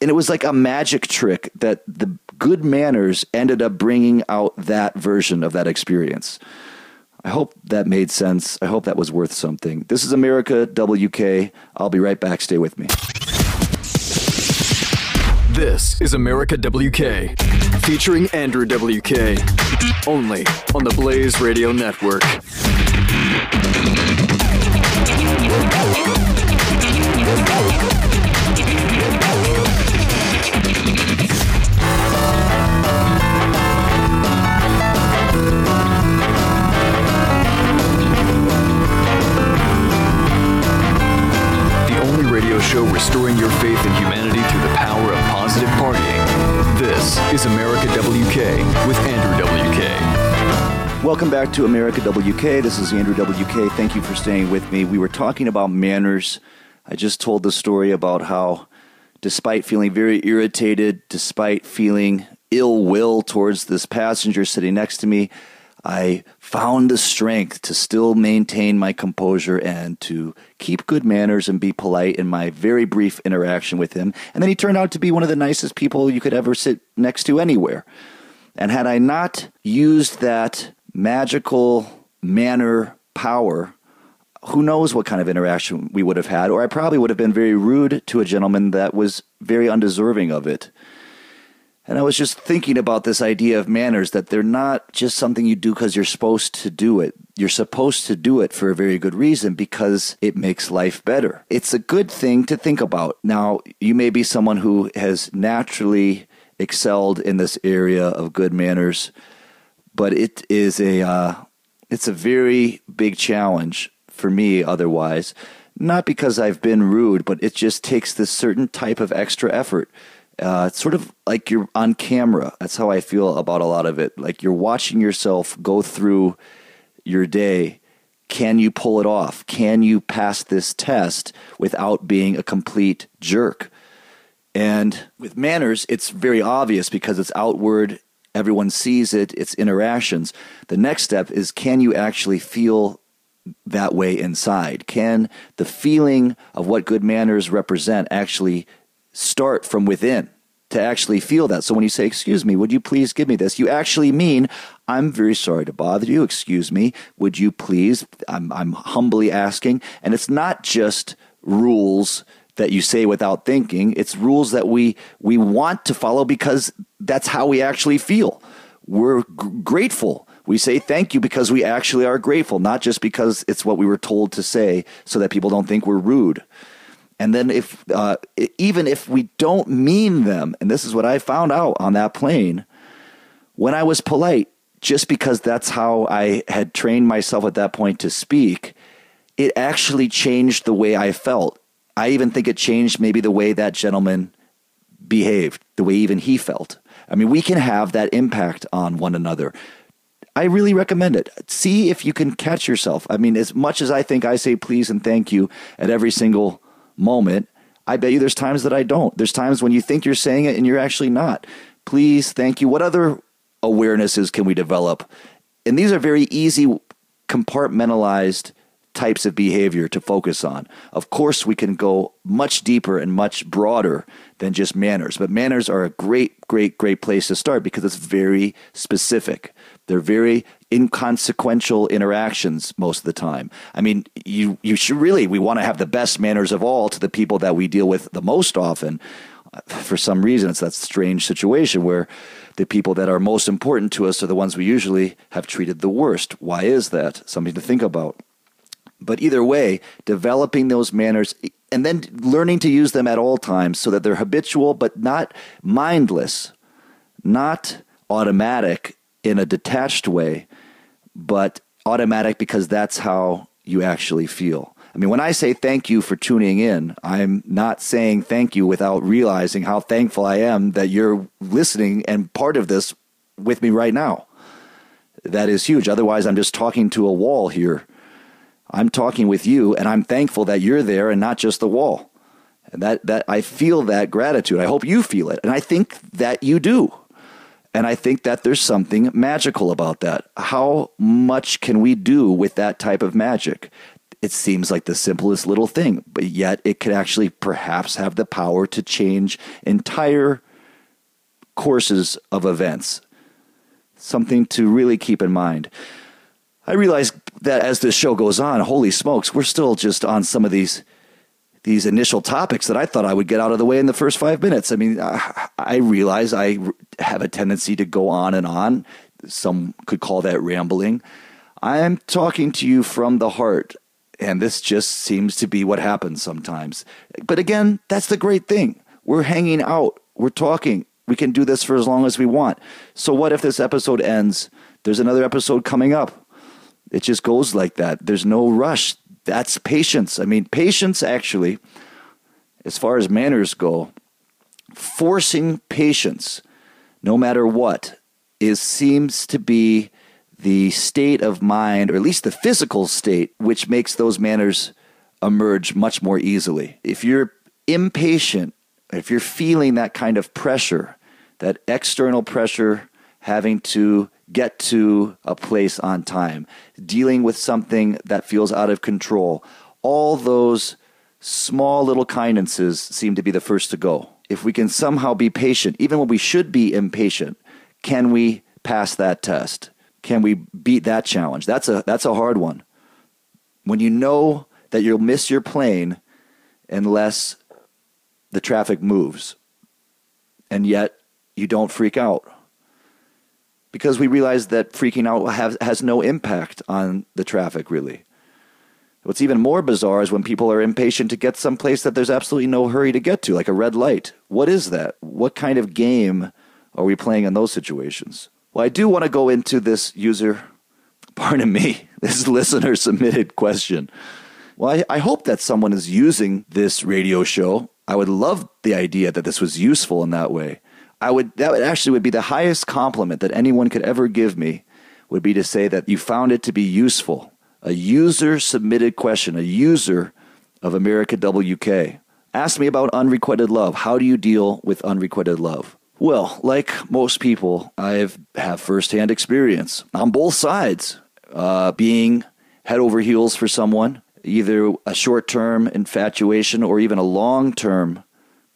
[SPEAKER 2] And it was like a magic trick that the good manners ended up bringing out that version of that experience. I hope that made sense. I hope that was worth something. This is America WK. I'll be right back. Stay with me.
[SPEAKER 1] This is America WK, featuring Andrew WK, only on the Blaze Radio Network. Show restoring your faith in humanity through the power of positive partying. This is America WK with Andrew WK.
[SPEAKER 2] Welcome back to America WK. This is Andrew WK. Thank you for staying with me. We were talking about manners. I just told the story about how, despite feeling very irritated, despite feeling ill will towards this passenger sitting next to me, I found the strength to still maintain my composure and to keep good manners and be polite in my very brief interaction with him. And then he turned out to be one of the nicest people you could ever sit next to anywhere. And had I not used that magical manner power, who knows what kind of interaction we would have had, or I probably would have been very rude to a gentleman that was very undeserving of it. And I was just thinking about this idea of manners that they're not just something you do because you're supposed to do it. You're supposed to do it for a very good reason because it makes life better. It's a good thing to think about. Now, you may be someone who has naturally excelled in this area of good manners, but it is a uh, it's a very big challenge for me otherwise. Not because I've been rude, but it just takes this certain type of extra effort uh, it's sort of like you're on camera. That's how I feel about a lot of it. Like you're watching yourself go through your day. Can you pull it off? Can you pass this test without being a complete jerk? And with manners, it's very obvious because it's outward. Everyone sees it. It's interactions. The next step is can you actually feel that way inside? Can the feeling of what good manners represent actually start from within to actually feel that. So when you say, Excuse me, would you please give me this? You actually mean, I'm very sorry to bother you. Excuse me. Would you please? I'm, I'm humbly asking. And it's not just rules that you say without thinking. It's rules that we, we want to follow because that's how we actually feel. We're g- grateful. We say thank you because we actually are grateful, not just because it's what we were told to say so that people don't think we're rude. And then if uh, even if we don't mean them, and this is what I found out on that plane, when I was polite, just because that's how I had trained myself at that point to speak, it actually changed the way I felt. I even think it changed maybe the way that gentleman behaved, the way even he felt. I mean, we can have that impact on one another. I really recommend it. See if you can catch yourself. I mean, as much as I think I say please and thank you at every single moment, I bet you there's times that I don't. There's times when you think you're saying it and you're actually not. Please, thank you. What other awarenesses can we develop? And these are very easy, compartmentalized types of behavior to focus on. Of course, we can go much deeper and much broader than just manners, but manners are a great, great, great place to start because it's very specific. They're very inconsequential interactions most of the time. I mean, you you should really we want to have the best manners of all to the people that we deal with the most often. For some reason, it's that strange situation where the people that are most important to us are the ones we usually have treated the worst. Why is that? Something to think about. But either way, developing those manners and then learning to use them at all times so that they're habitual but not mindless, not automatic in a detached way, but automatic because that's how you actually feel. I mean, when I say thank you for tuning in, I'm not saying thank you without realizing how thankful I am that you're listening and part of this with me right now. That is huge. Otherwise, I'm just talking to a wall here. I'm talking with you, and I'm thankful that you're there and not just the wall. And that, that I feel that gratitude. I hope you feel it. And I think that you do. And I think that there's something magical about that. How much can we do with that type of magic? it seems like the simplest little thing, but yet it could actually perhaps have the power to change entire courses of events. Something to really keep in mind. I realize that as this show goes on, holy smokes, we're still just on some of these these initial topics that I thought I would get out of the way in the first five minutes. I mean, I, I realize I have a tendency to go on and on. Some could call that rambling. I am talking to you from the heart. And this just seems to be what happens sometimes. But again, that's the great thing. We're hanging out, we're talking. We can do this for as long as we want. So, what if this episode ends? There's another episode coming up. It just goes like that. There's no rush. That's patience. I mean, patience actually, as far as manners go, forcing patience, no matter what, is seems to be the state of mind, or at least the physical state, which makes those manners emerge much more easily. If you're impatient, if you're feeling that kind of pressure, that external pressure having to get to a place on time, dealing with something that feels out of control, all those small little kindnesses seem to be the first to go. If we can somehow be patient, even when we should be impatient, can we pass that test? Can we beat that challenge? That's a that's a hard one. When you know that you'll miss your plane unless the traffic moves. And yet you don't freak out. Because we realize that freaking out has no impact on the traffic, really. What's even more bizarre is when people are impatient to get someplace that there's absolutely no hurry to get to, like a red light. What is that? What kind of game are we playing in those situations? Well, I do want to go into this user, pardon me, this listener submitted question. Well, I, I, hope that someone is using this radio show. I would love the idea that this was useful in that way. I would that would actually would be the highest compliment that anyone could ever give me would be to say that you found it to be useful. A user submitted question, a user of America WK asked me about unrequited love. How do you deal with unrequited love? Well, like most people, I've have firsthand experience on both sides, uh, being head over heels for someone, either a short term infatuation or even a long term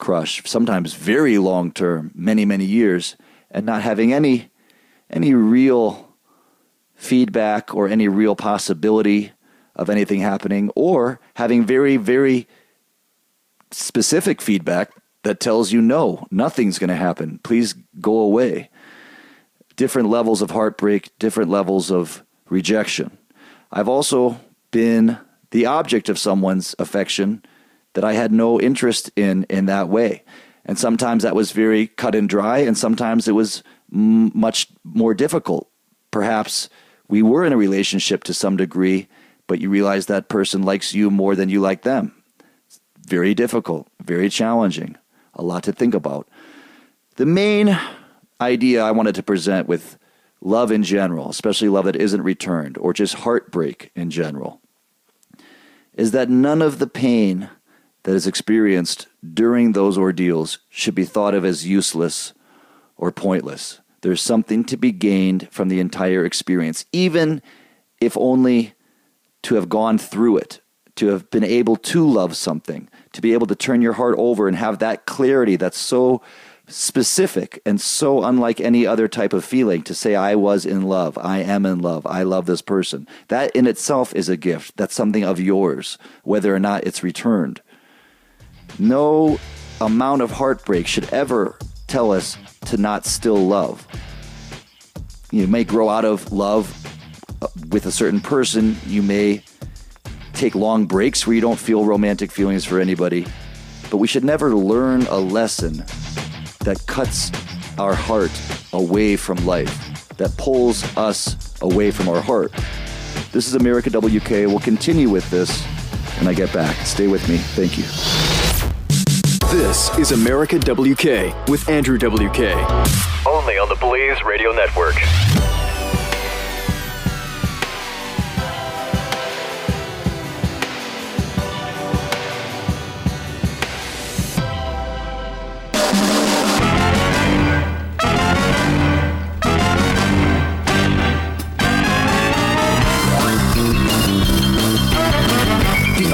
[SPEAKER 2] crush, sometimes very long term, many many years, and not having any any real feedback or any real possibility of anything happening, or having very very specific feedback that tells you no, nothing's going to happen. Please go away. Different levels of heartbreak, different levels of rejection. I've also been the object of someone's affection that I had no interest in in that way. And sometimes that was very cut and dry, and sometimes it was m- much more difficult. perhaps we were in a relationship to some degree, but you realize that person likes you more than you like them. Very difficult, very challenging, a lot to think about. The main idea I wanted to present with love in general, especially love that isn't returned, or just heartbreak in general, is that none of the pain that is experienced during those ordeals should be thought of as useless or pointless. There's something to be gained from the entire experience, even if only to have gone through it, to have been able to love something, to be able to turn your heart over and have that clarity that's so specific and so unlike any other type of feeling to say, I was in love, I am in love, I love this person. That in itself is a gift. That's something of yours, whether or not it's returned. No amount of heartbreak should ever tell us to not still love. You may grow out of love uh, with a certain person. You may take long breaks where you don't feel romantic feelings for anybody. But we should never learn a lesson that cuts our heart away from life, that pulls us away from our heart. This is America WK. We'll continue with this when I get back. Stay with me. Thank you.
[SPEAKER 1] This is America WK with Andrew WK.
[SPEAKER 4] Only on the Blaze Radio Network.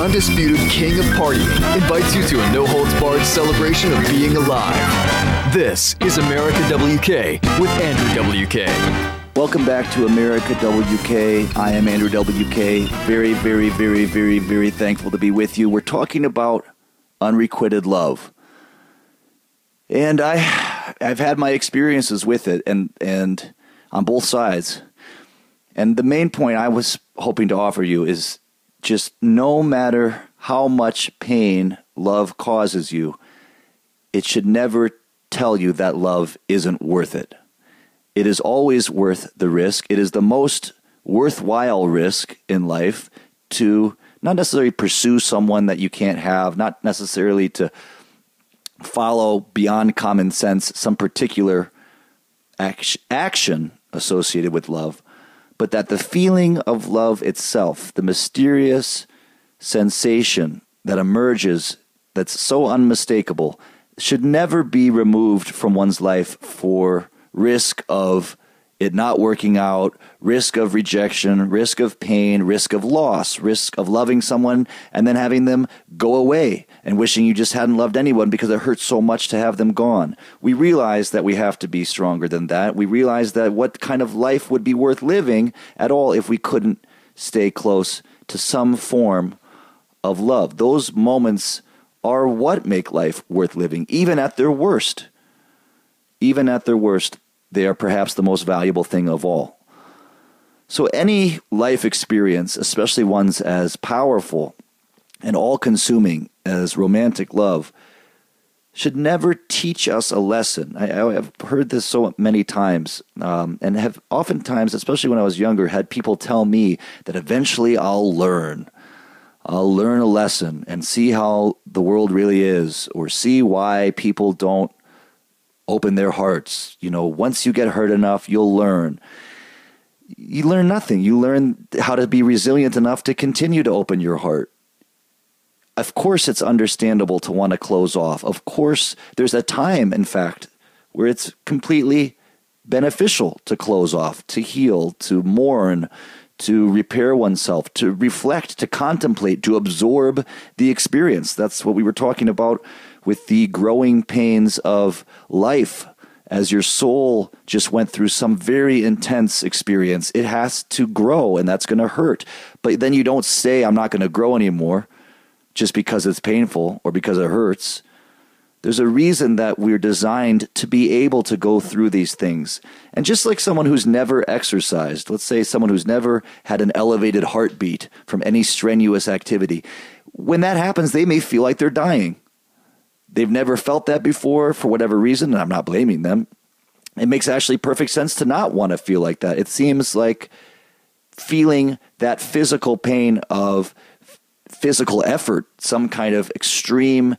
[SPEAKER 1] Undisputed king of partying invites you to a no holds barred celebration of being alive. This is America WK with Andrew WK.
[SPEAKER 2] Welcome back to America WK. I am Andrew WK. Very, very, very, very, very thankful to be with you. We're talking about unrequited love. And I I've had my experiences with it and and on both sides. And the main point I was hoping to offer you is just no matter how much pain love causes you, it should never tell you that love isn't worth it. It is always worth the risk. It is the most worthwhile risk in life to not necessarily pursue someone that you can't have, not necessarily to follow beyond common sense some particular action associated with love, but that the feeling of love itself, the mysterious sensation that emerges that's so unmistakable, should never be removed from one's life for risk of it not working out, risk of rejection, risk of pain, risk of loss, risk of loving someone and then having them go away and wishing you just hadn't loved anyone because it hurts so much to have them gone. We realize that we have to be stronger than that. We realize that what kind of life would be worth living at all if we couldn't stay close to some form of love. Those moments are what make life worth living, even at their worst. Even at their worst, they are perhaps the most valuable thing of all. So, any life experience, especially ones as powerful and all consuming as romantic love, should never teach us a lesson. I, I have heard this so many times, um, and have oftentimes, especially when I was younger, had people tell me that eventually I'll learn. I'll learn a lesson and see how the world really is, or see why people don't open their hearts. You know, once you get hurt enough, you'll learn. You learn nothing. You learn how to be resilient enough to continue to open your heart. Of course, it's understandable to want to close off. Of course, there's a time, in fact, where it's completely beneficial to close off, to heal, to mourn, to repair oneself, to reflect, to contemplate, to absorb the experience. That's what we were talking about with the growing pains of life. As your soul just went through some very intense experience, it has to grow and that's going to hurt. But then you don't say, I'm not going to grow anymore just because it's painful or because it hurts. There's a reason that we're designed to be able to go through these things. And just like someone who's never exercised, let's say someone who's never had an elevated heartbeat from any strenuous activity, when that happens, they may feel like they're dying. They've never felt that before for whatever reason, and I'm not blaming them. it makes actually perfect sense to not want to feel like that. It seems like feeling that physical pain of physical effort, some kind of extreme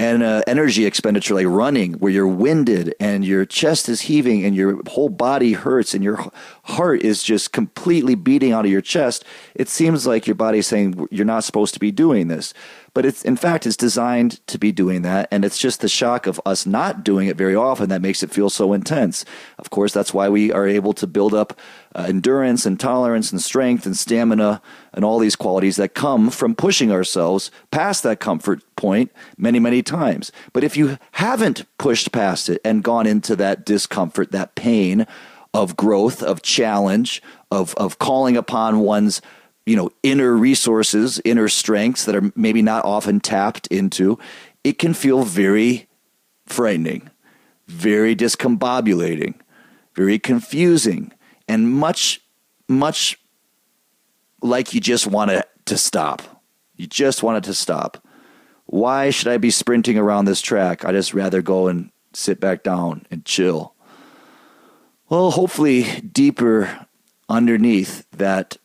[SPEAKER 2] and uh, energy expenditure like running where you're winded and your chest is heaving and your whole body hurts and your heart is just completely beating out of your chest it seems like your body's saying you're not supposed to be doing this but it's in fact it's designed to be doing that and it's just the shock of us not doing it very often that makes it feel so intense. Of course that's why we are able to build up uh, endurance and tolerance and strength and stamina and all these qualities that come from pushing ourselves past that comfort point many many times. But if you haven't pushed past it and gone into that discomfort that pain of growth of challenge of of calling upon one's you know inner resources inner strengths that are maybe not often tapped into it can feel very frightening very discombobulating very confusing and much much like you just want it to stop. You just want it to stop. Why should i be sprinting around this track? I just rather go and sit back down and chill. Well hopefully deeper underneath that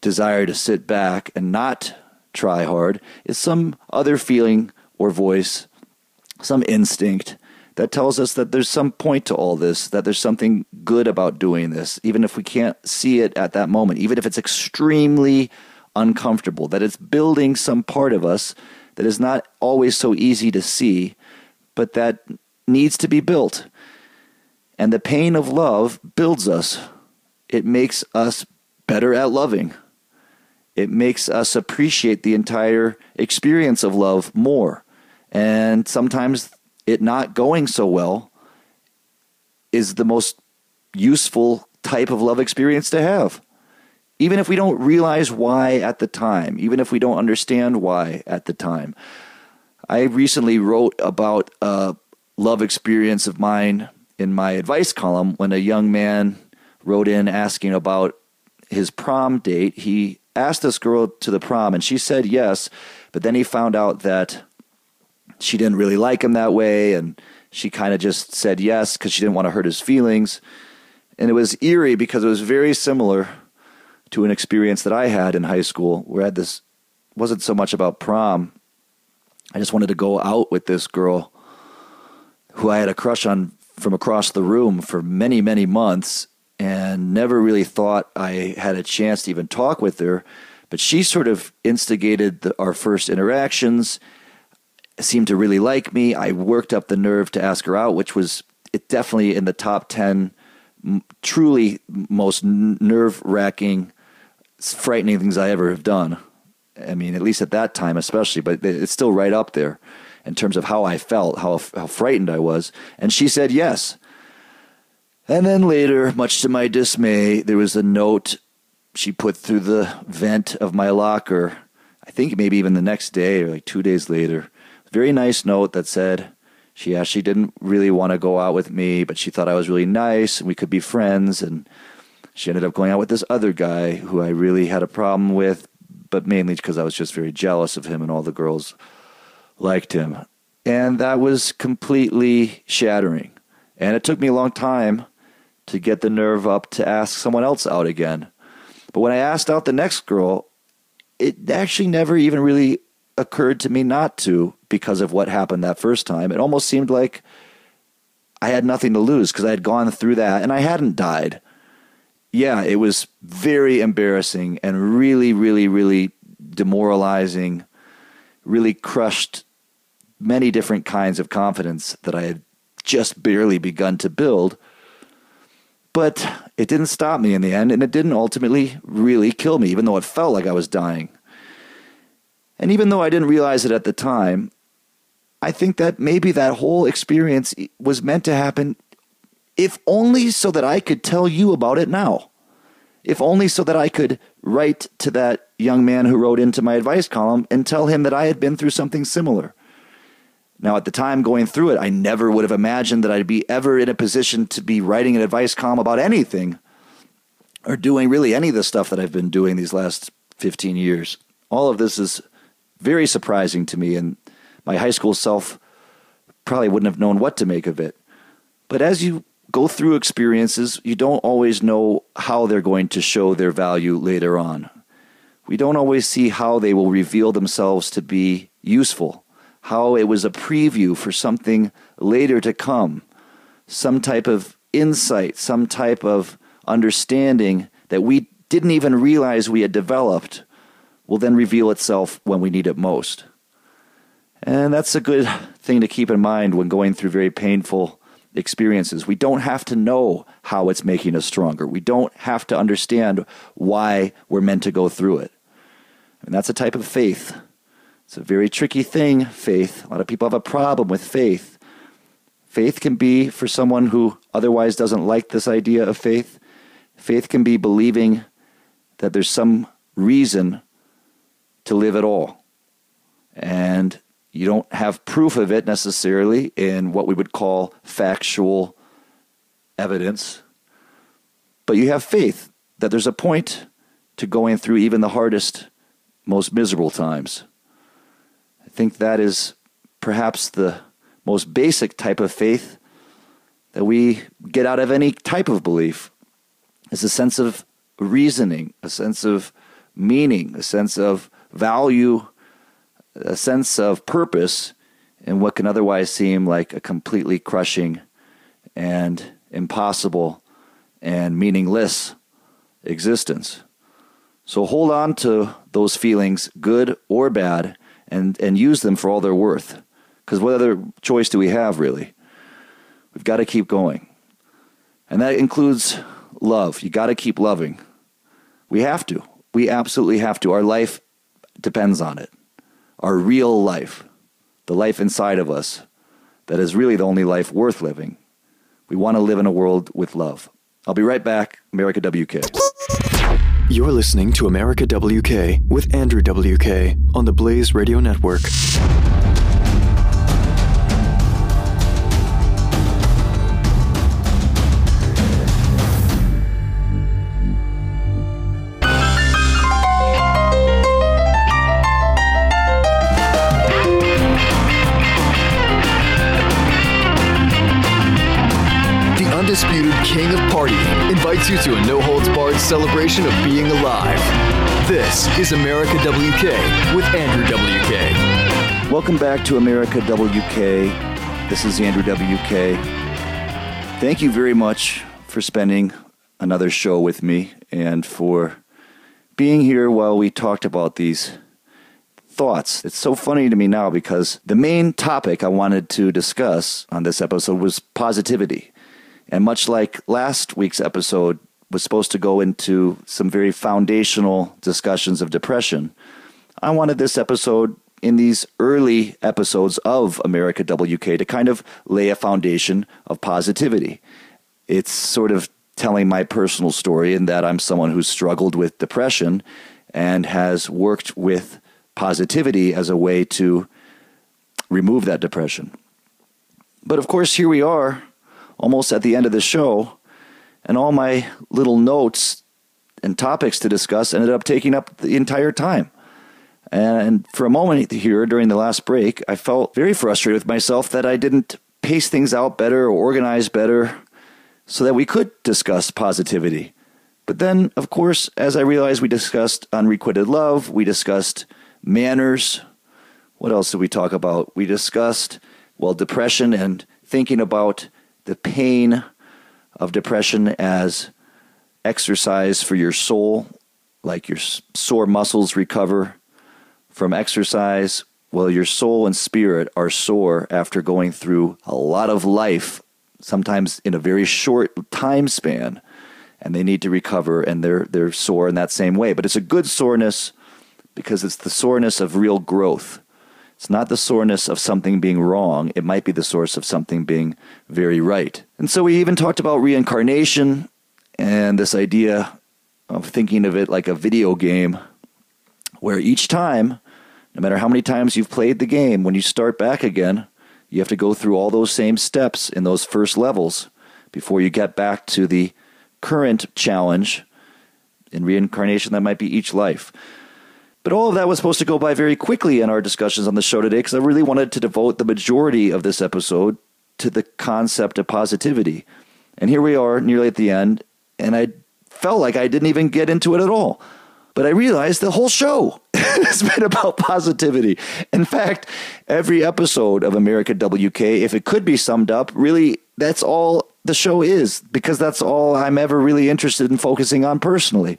[SPEAKER 2] desire to sit back and not try hard is some other feeling or voice, some instinct that tells us that there's some point to all this, that there's something good about doing this, even if we can't see it at that moment, even if it's extremely uncomfortable, that it's building some part of us that is not always so easy to see, but that needs to be built. And the pain of love builds us, it makes us better at loving. It makes us appreciate the entire experience of love more. And sometimes it not going so well is the most useful type of love experience to have. Even if we don't realize why at the time, even if we don't understand why at the time. I recently wrote about a love experience of mine in my advice column when a young man wrote in asking about his prom date. He asked this girl to the prom and she said yes, but then he found out that she didn't really like him that way and she kind of just said yes because she didn't want to hurt his feelings. And it was eerie because it was very similar to an experience that I had in high school where I had this wasn't so much about prom. I just wanted to go out with this girl who I had a crush on from across the room for many, many months and never really thought I had a chance to even talk with her. But she sort of instigated the, our first interactions, seemed to really like me. I worked up the nerve to ask her out, which was it definitely in the top 10 truly most nerve wracking, frightening things I ever have done. I mean, at least at that time, especially, but it's still right up there in terms of how I felt, how, how frightened I was. And she said yes. And then later, much to my dismay, there was a note she put through the vent of my locker. I think maybe even the next day or like two days later. Very nice note that said she actually didn't really want to go out with me, but she thought I was really nice and we could be friends. And she ended up going out with this other guy who I really had a problem with, but mainly because I was just very jealous of him and all the girls liked him. And that was completely shattering. And it took me a long time to get the nerve up to ask someone else out again. But when I asked out the next girl, it actually never even really occurred to me not to because of what happened that first time. It almost seemed like I had nothing to lose because I had gone through that and I hadn't died. Yeah, it was very embarrassing and really, really, really demoralizing, really crushed many different kinds of confidence that I had just barely begun to build. But it didn't stop me in the end, and it didn't ultimately really kill me, even though it felt like I was dying. And even though I didn't realize it at the time, I think that maybe that whole experience was meant to happen, if only so that I could tell you about it now. If only so that I could write to that young man who wrote into my advice column and tell him that I had been through something similar. Now, at the time going through it, I never would have imagined that I'd be ever in a position to be writing an advice column about anything or doing really any of the stuff that I've been doing these last 15 years. All of this is very surprising to me, and my high school self probably wouldn't have known what to make of it. But as you go through experiences, you don't always know how they're going to show their value later on. We don't always see how they will reveal themselves to be useful, how it was a preview for something later to come, some type of insight, some type of understanding that we didn't even realize we had developed will then reveal itself when we need it most. And that's a good thing to keep in mind when going through very painful experiences. We don't have to know how it's making us stronger. We don't have to understand why we're meant to go through it. And that's a type of faith. It's a very tricky thing, faith. A lot of people have a problem with faith. Faith can be, for someone who otherwise doesn't like this idea of faith, faith can be believing that there's some reason to live at all. And you don't have proof of it necessarily in what we would call factual evidence, but you have faith that there's a point to going through even the hardest, most miserable times. I think that is perhaps the most basic type of faith that we get out of any type of belief is a sense of reasoning, a sense of meaning, a sense of value, a sense of purpose in what can otherwise seem like a completely crushing and impossible and meaningless existence. So hold on to those feelings, good or bad, and, and use them for all they're worth. Because what other choice do we have, really? We've got to keep going. And that includes love. You got to keep loving. We have to. We absolutely have to. Our life depends on it. Our real life, the life inside of us, that is really the only life worth living. We want to live in a world with love. I'll be right back, America WK.
[SPEAKER 1] You're listening to America WK with Andrew WK on the Blaze Radio Network. The undisputed king of party invites you to a no barred celebration of being alive. This is America WK with Andrew WK.
[SPEAKER 2] Welcome back to America WK. This is Andrew WK. Thank you very much for spending another show with me and for being here while we talked about these thoughts. It's so funny to me now because the main topic I wanted to discuss on this episode was positivity. And much like last week's episode was supposed to go into some very foundational discussions of depression, I wanted this episode in these early episodes of America WK to kind of lay a foundation of positivity. It's sort of telling my personal story in that I'm someone who's struggled with depression and has worked with positivity as a way to remove that depression. But of course, here we are, almost at the end of the show, and all my little notes and topics to discuss ended up taking up the entire time. And for a moment here during the last break, I felt very frustrated with myself that I didn't pace things out better or organize better so that we could discuss positivity. But then, of course, as I realized, we discussed unrequited love, we discussed manners. What else did we talk about? We discussed, well, depression and thinking about the pain of depression as exercise for your soul, like your sore muscles recover from exercise. Well, your soul and spirit are sore after going through a lot of life, sometimes in a very short time span, and they need to recover and they're, they're sore in that same way. But it's a good soreness because it's the soreness of real growth. It's not the soreness of something being wrong. It might be the source of something being very right. And so we even talked about reincarnation and this idea of thinking of it like a video game where each time, no matter how many times you've played the game, when you start back again, you have to go through all those same steps in those first levels before you get back to the current challenge in reincarnation that might be each life. But all of that was supposed to go by very quickly in our discussions on the show today because I really wanted to devote the majority of this episode to the concept of positivity. And here we are, nearly at the end, and I felt like I didn't even get into it at all. But I realized the whole show has been about positivity. In fact, every episode of America WK, if it could be summed up, really, that's all the show is, because that's all I'm ever really interested in focusing on personally.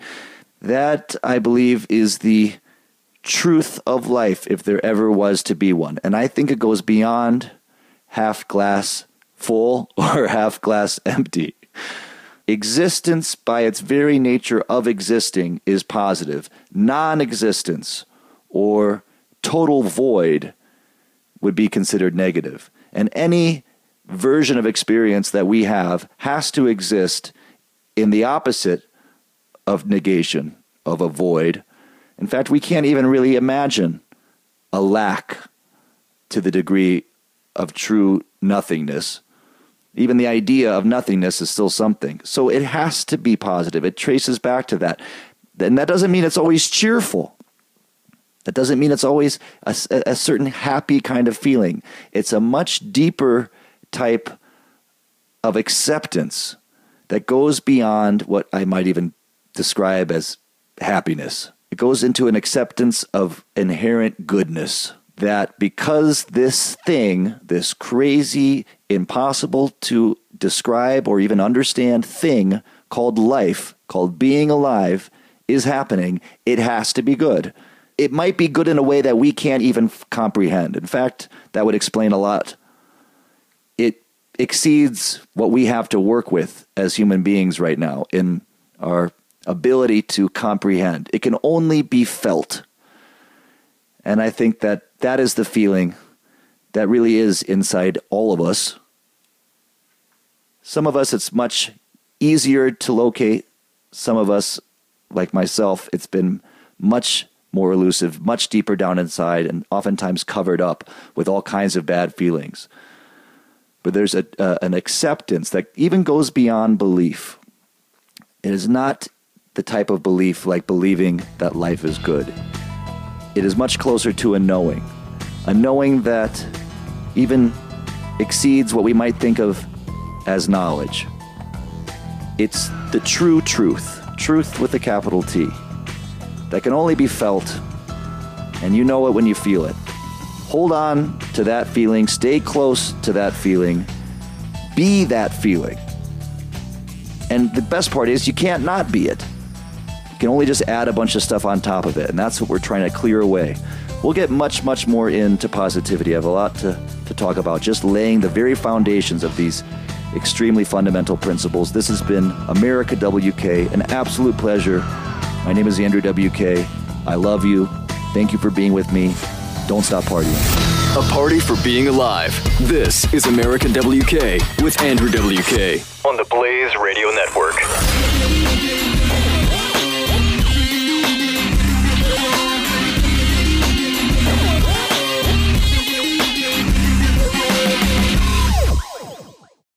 [SPEAKER 2] That, I believe, is the truth of life if there ever was to be one. And I think it goes beyond half glass full or half glass empty. Existence, by its very nature of existing, is positive. Non existence or total void would be considered negative. And any version of experience that we have has to exist in the opposite of negation, of a void. In fact, we can't even really imagine a lack to the degree of true nothingness. Even the idea of nothingness is still something. So it has to be positive. It traces back to that. And that doesn't mean it's always cheerful. That doesn't mean it's always a, a certain happy kind of feeling. It's a much deeper type of acceptance that goes beyond what I might even describe as happiness. Goes into an acceptance of inherent goodness that because this thing, this crazy, impossible to describe or even understand thing called life, called being alive, is happening, it has to be good. It might be good in a way that we can't even f- comprehend. In fact, that would explain a lot. It exceeds what we have to work with as human beings right now in our ability to comprehend. It can only be felt. And I think that that is the feeling that really is inside all of us. Some of us, it's much easier to locate. Some of us, like myself, it's been much more elusive, much deeper down inside, and oftentimes covered up with all kinds of bad feelings. But there's a, uh, an acceptance that even goes beyond belief. It is not the type of belief like believing that life is good. It is much closer to a knowing, a knowing that even exceeds what we might think of as knowledge. It's the true truth, truth with a capital T, that can only be felt, and you know it when you feel it. Hold on to that feeling, stay close to that feeling, be that feeling. And the best part is, you can't not be it. You can only just add a bunch of stuff on top of it, and that's what we're trying to clear away. We'll get much, much more into positivity. I have a lot to, to talk about, just laying the very foundations of these extremely fundamental principles. This has been America WK, an absolute pleasure. My name is Andrew WK. I love you. Thank you for being with me. Don't stop partying.
[SPEAKER 1] A party for being alive. This is America WK with Andrew WK.
[SPEAKER 4] On the Blaze Radio Network.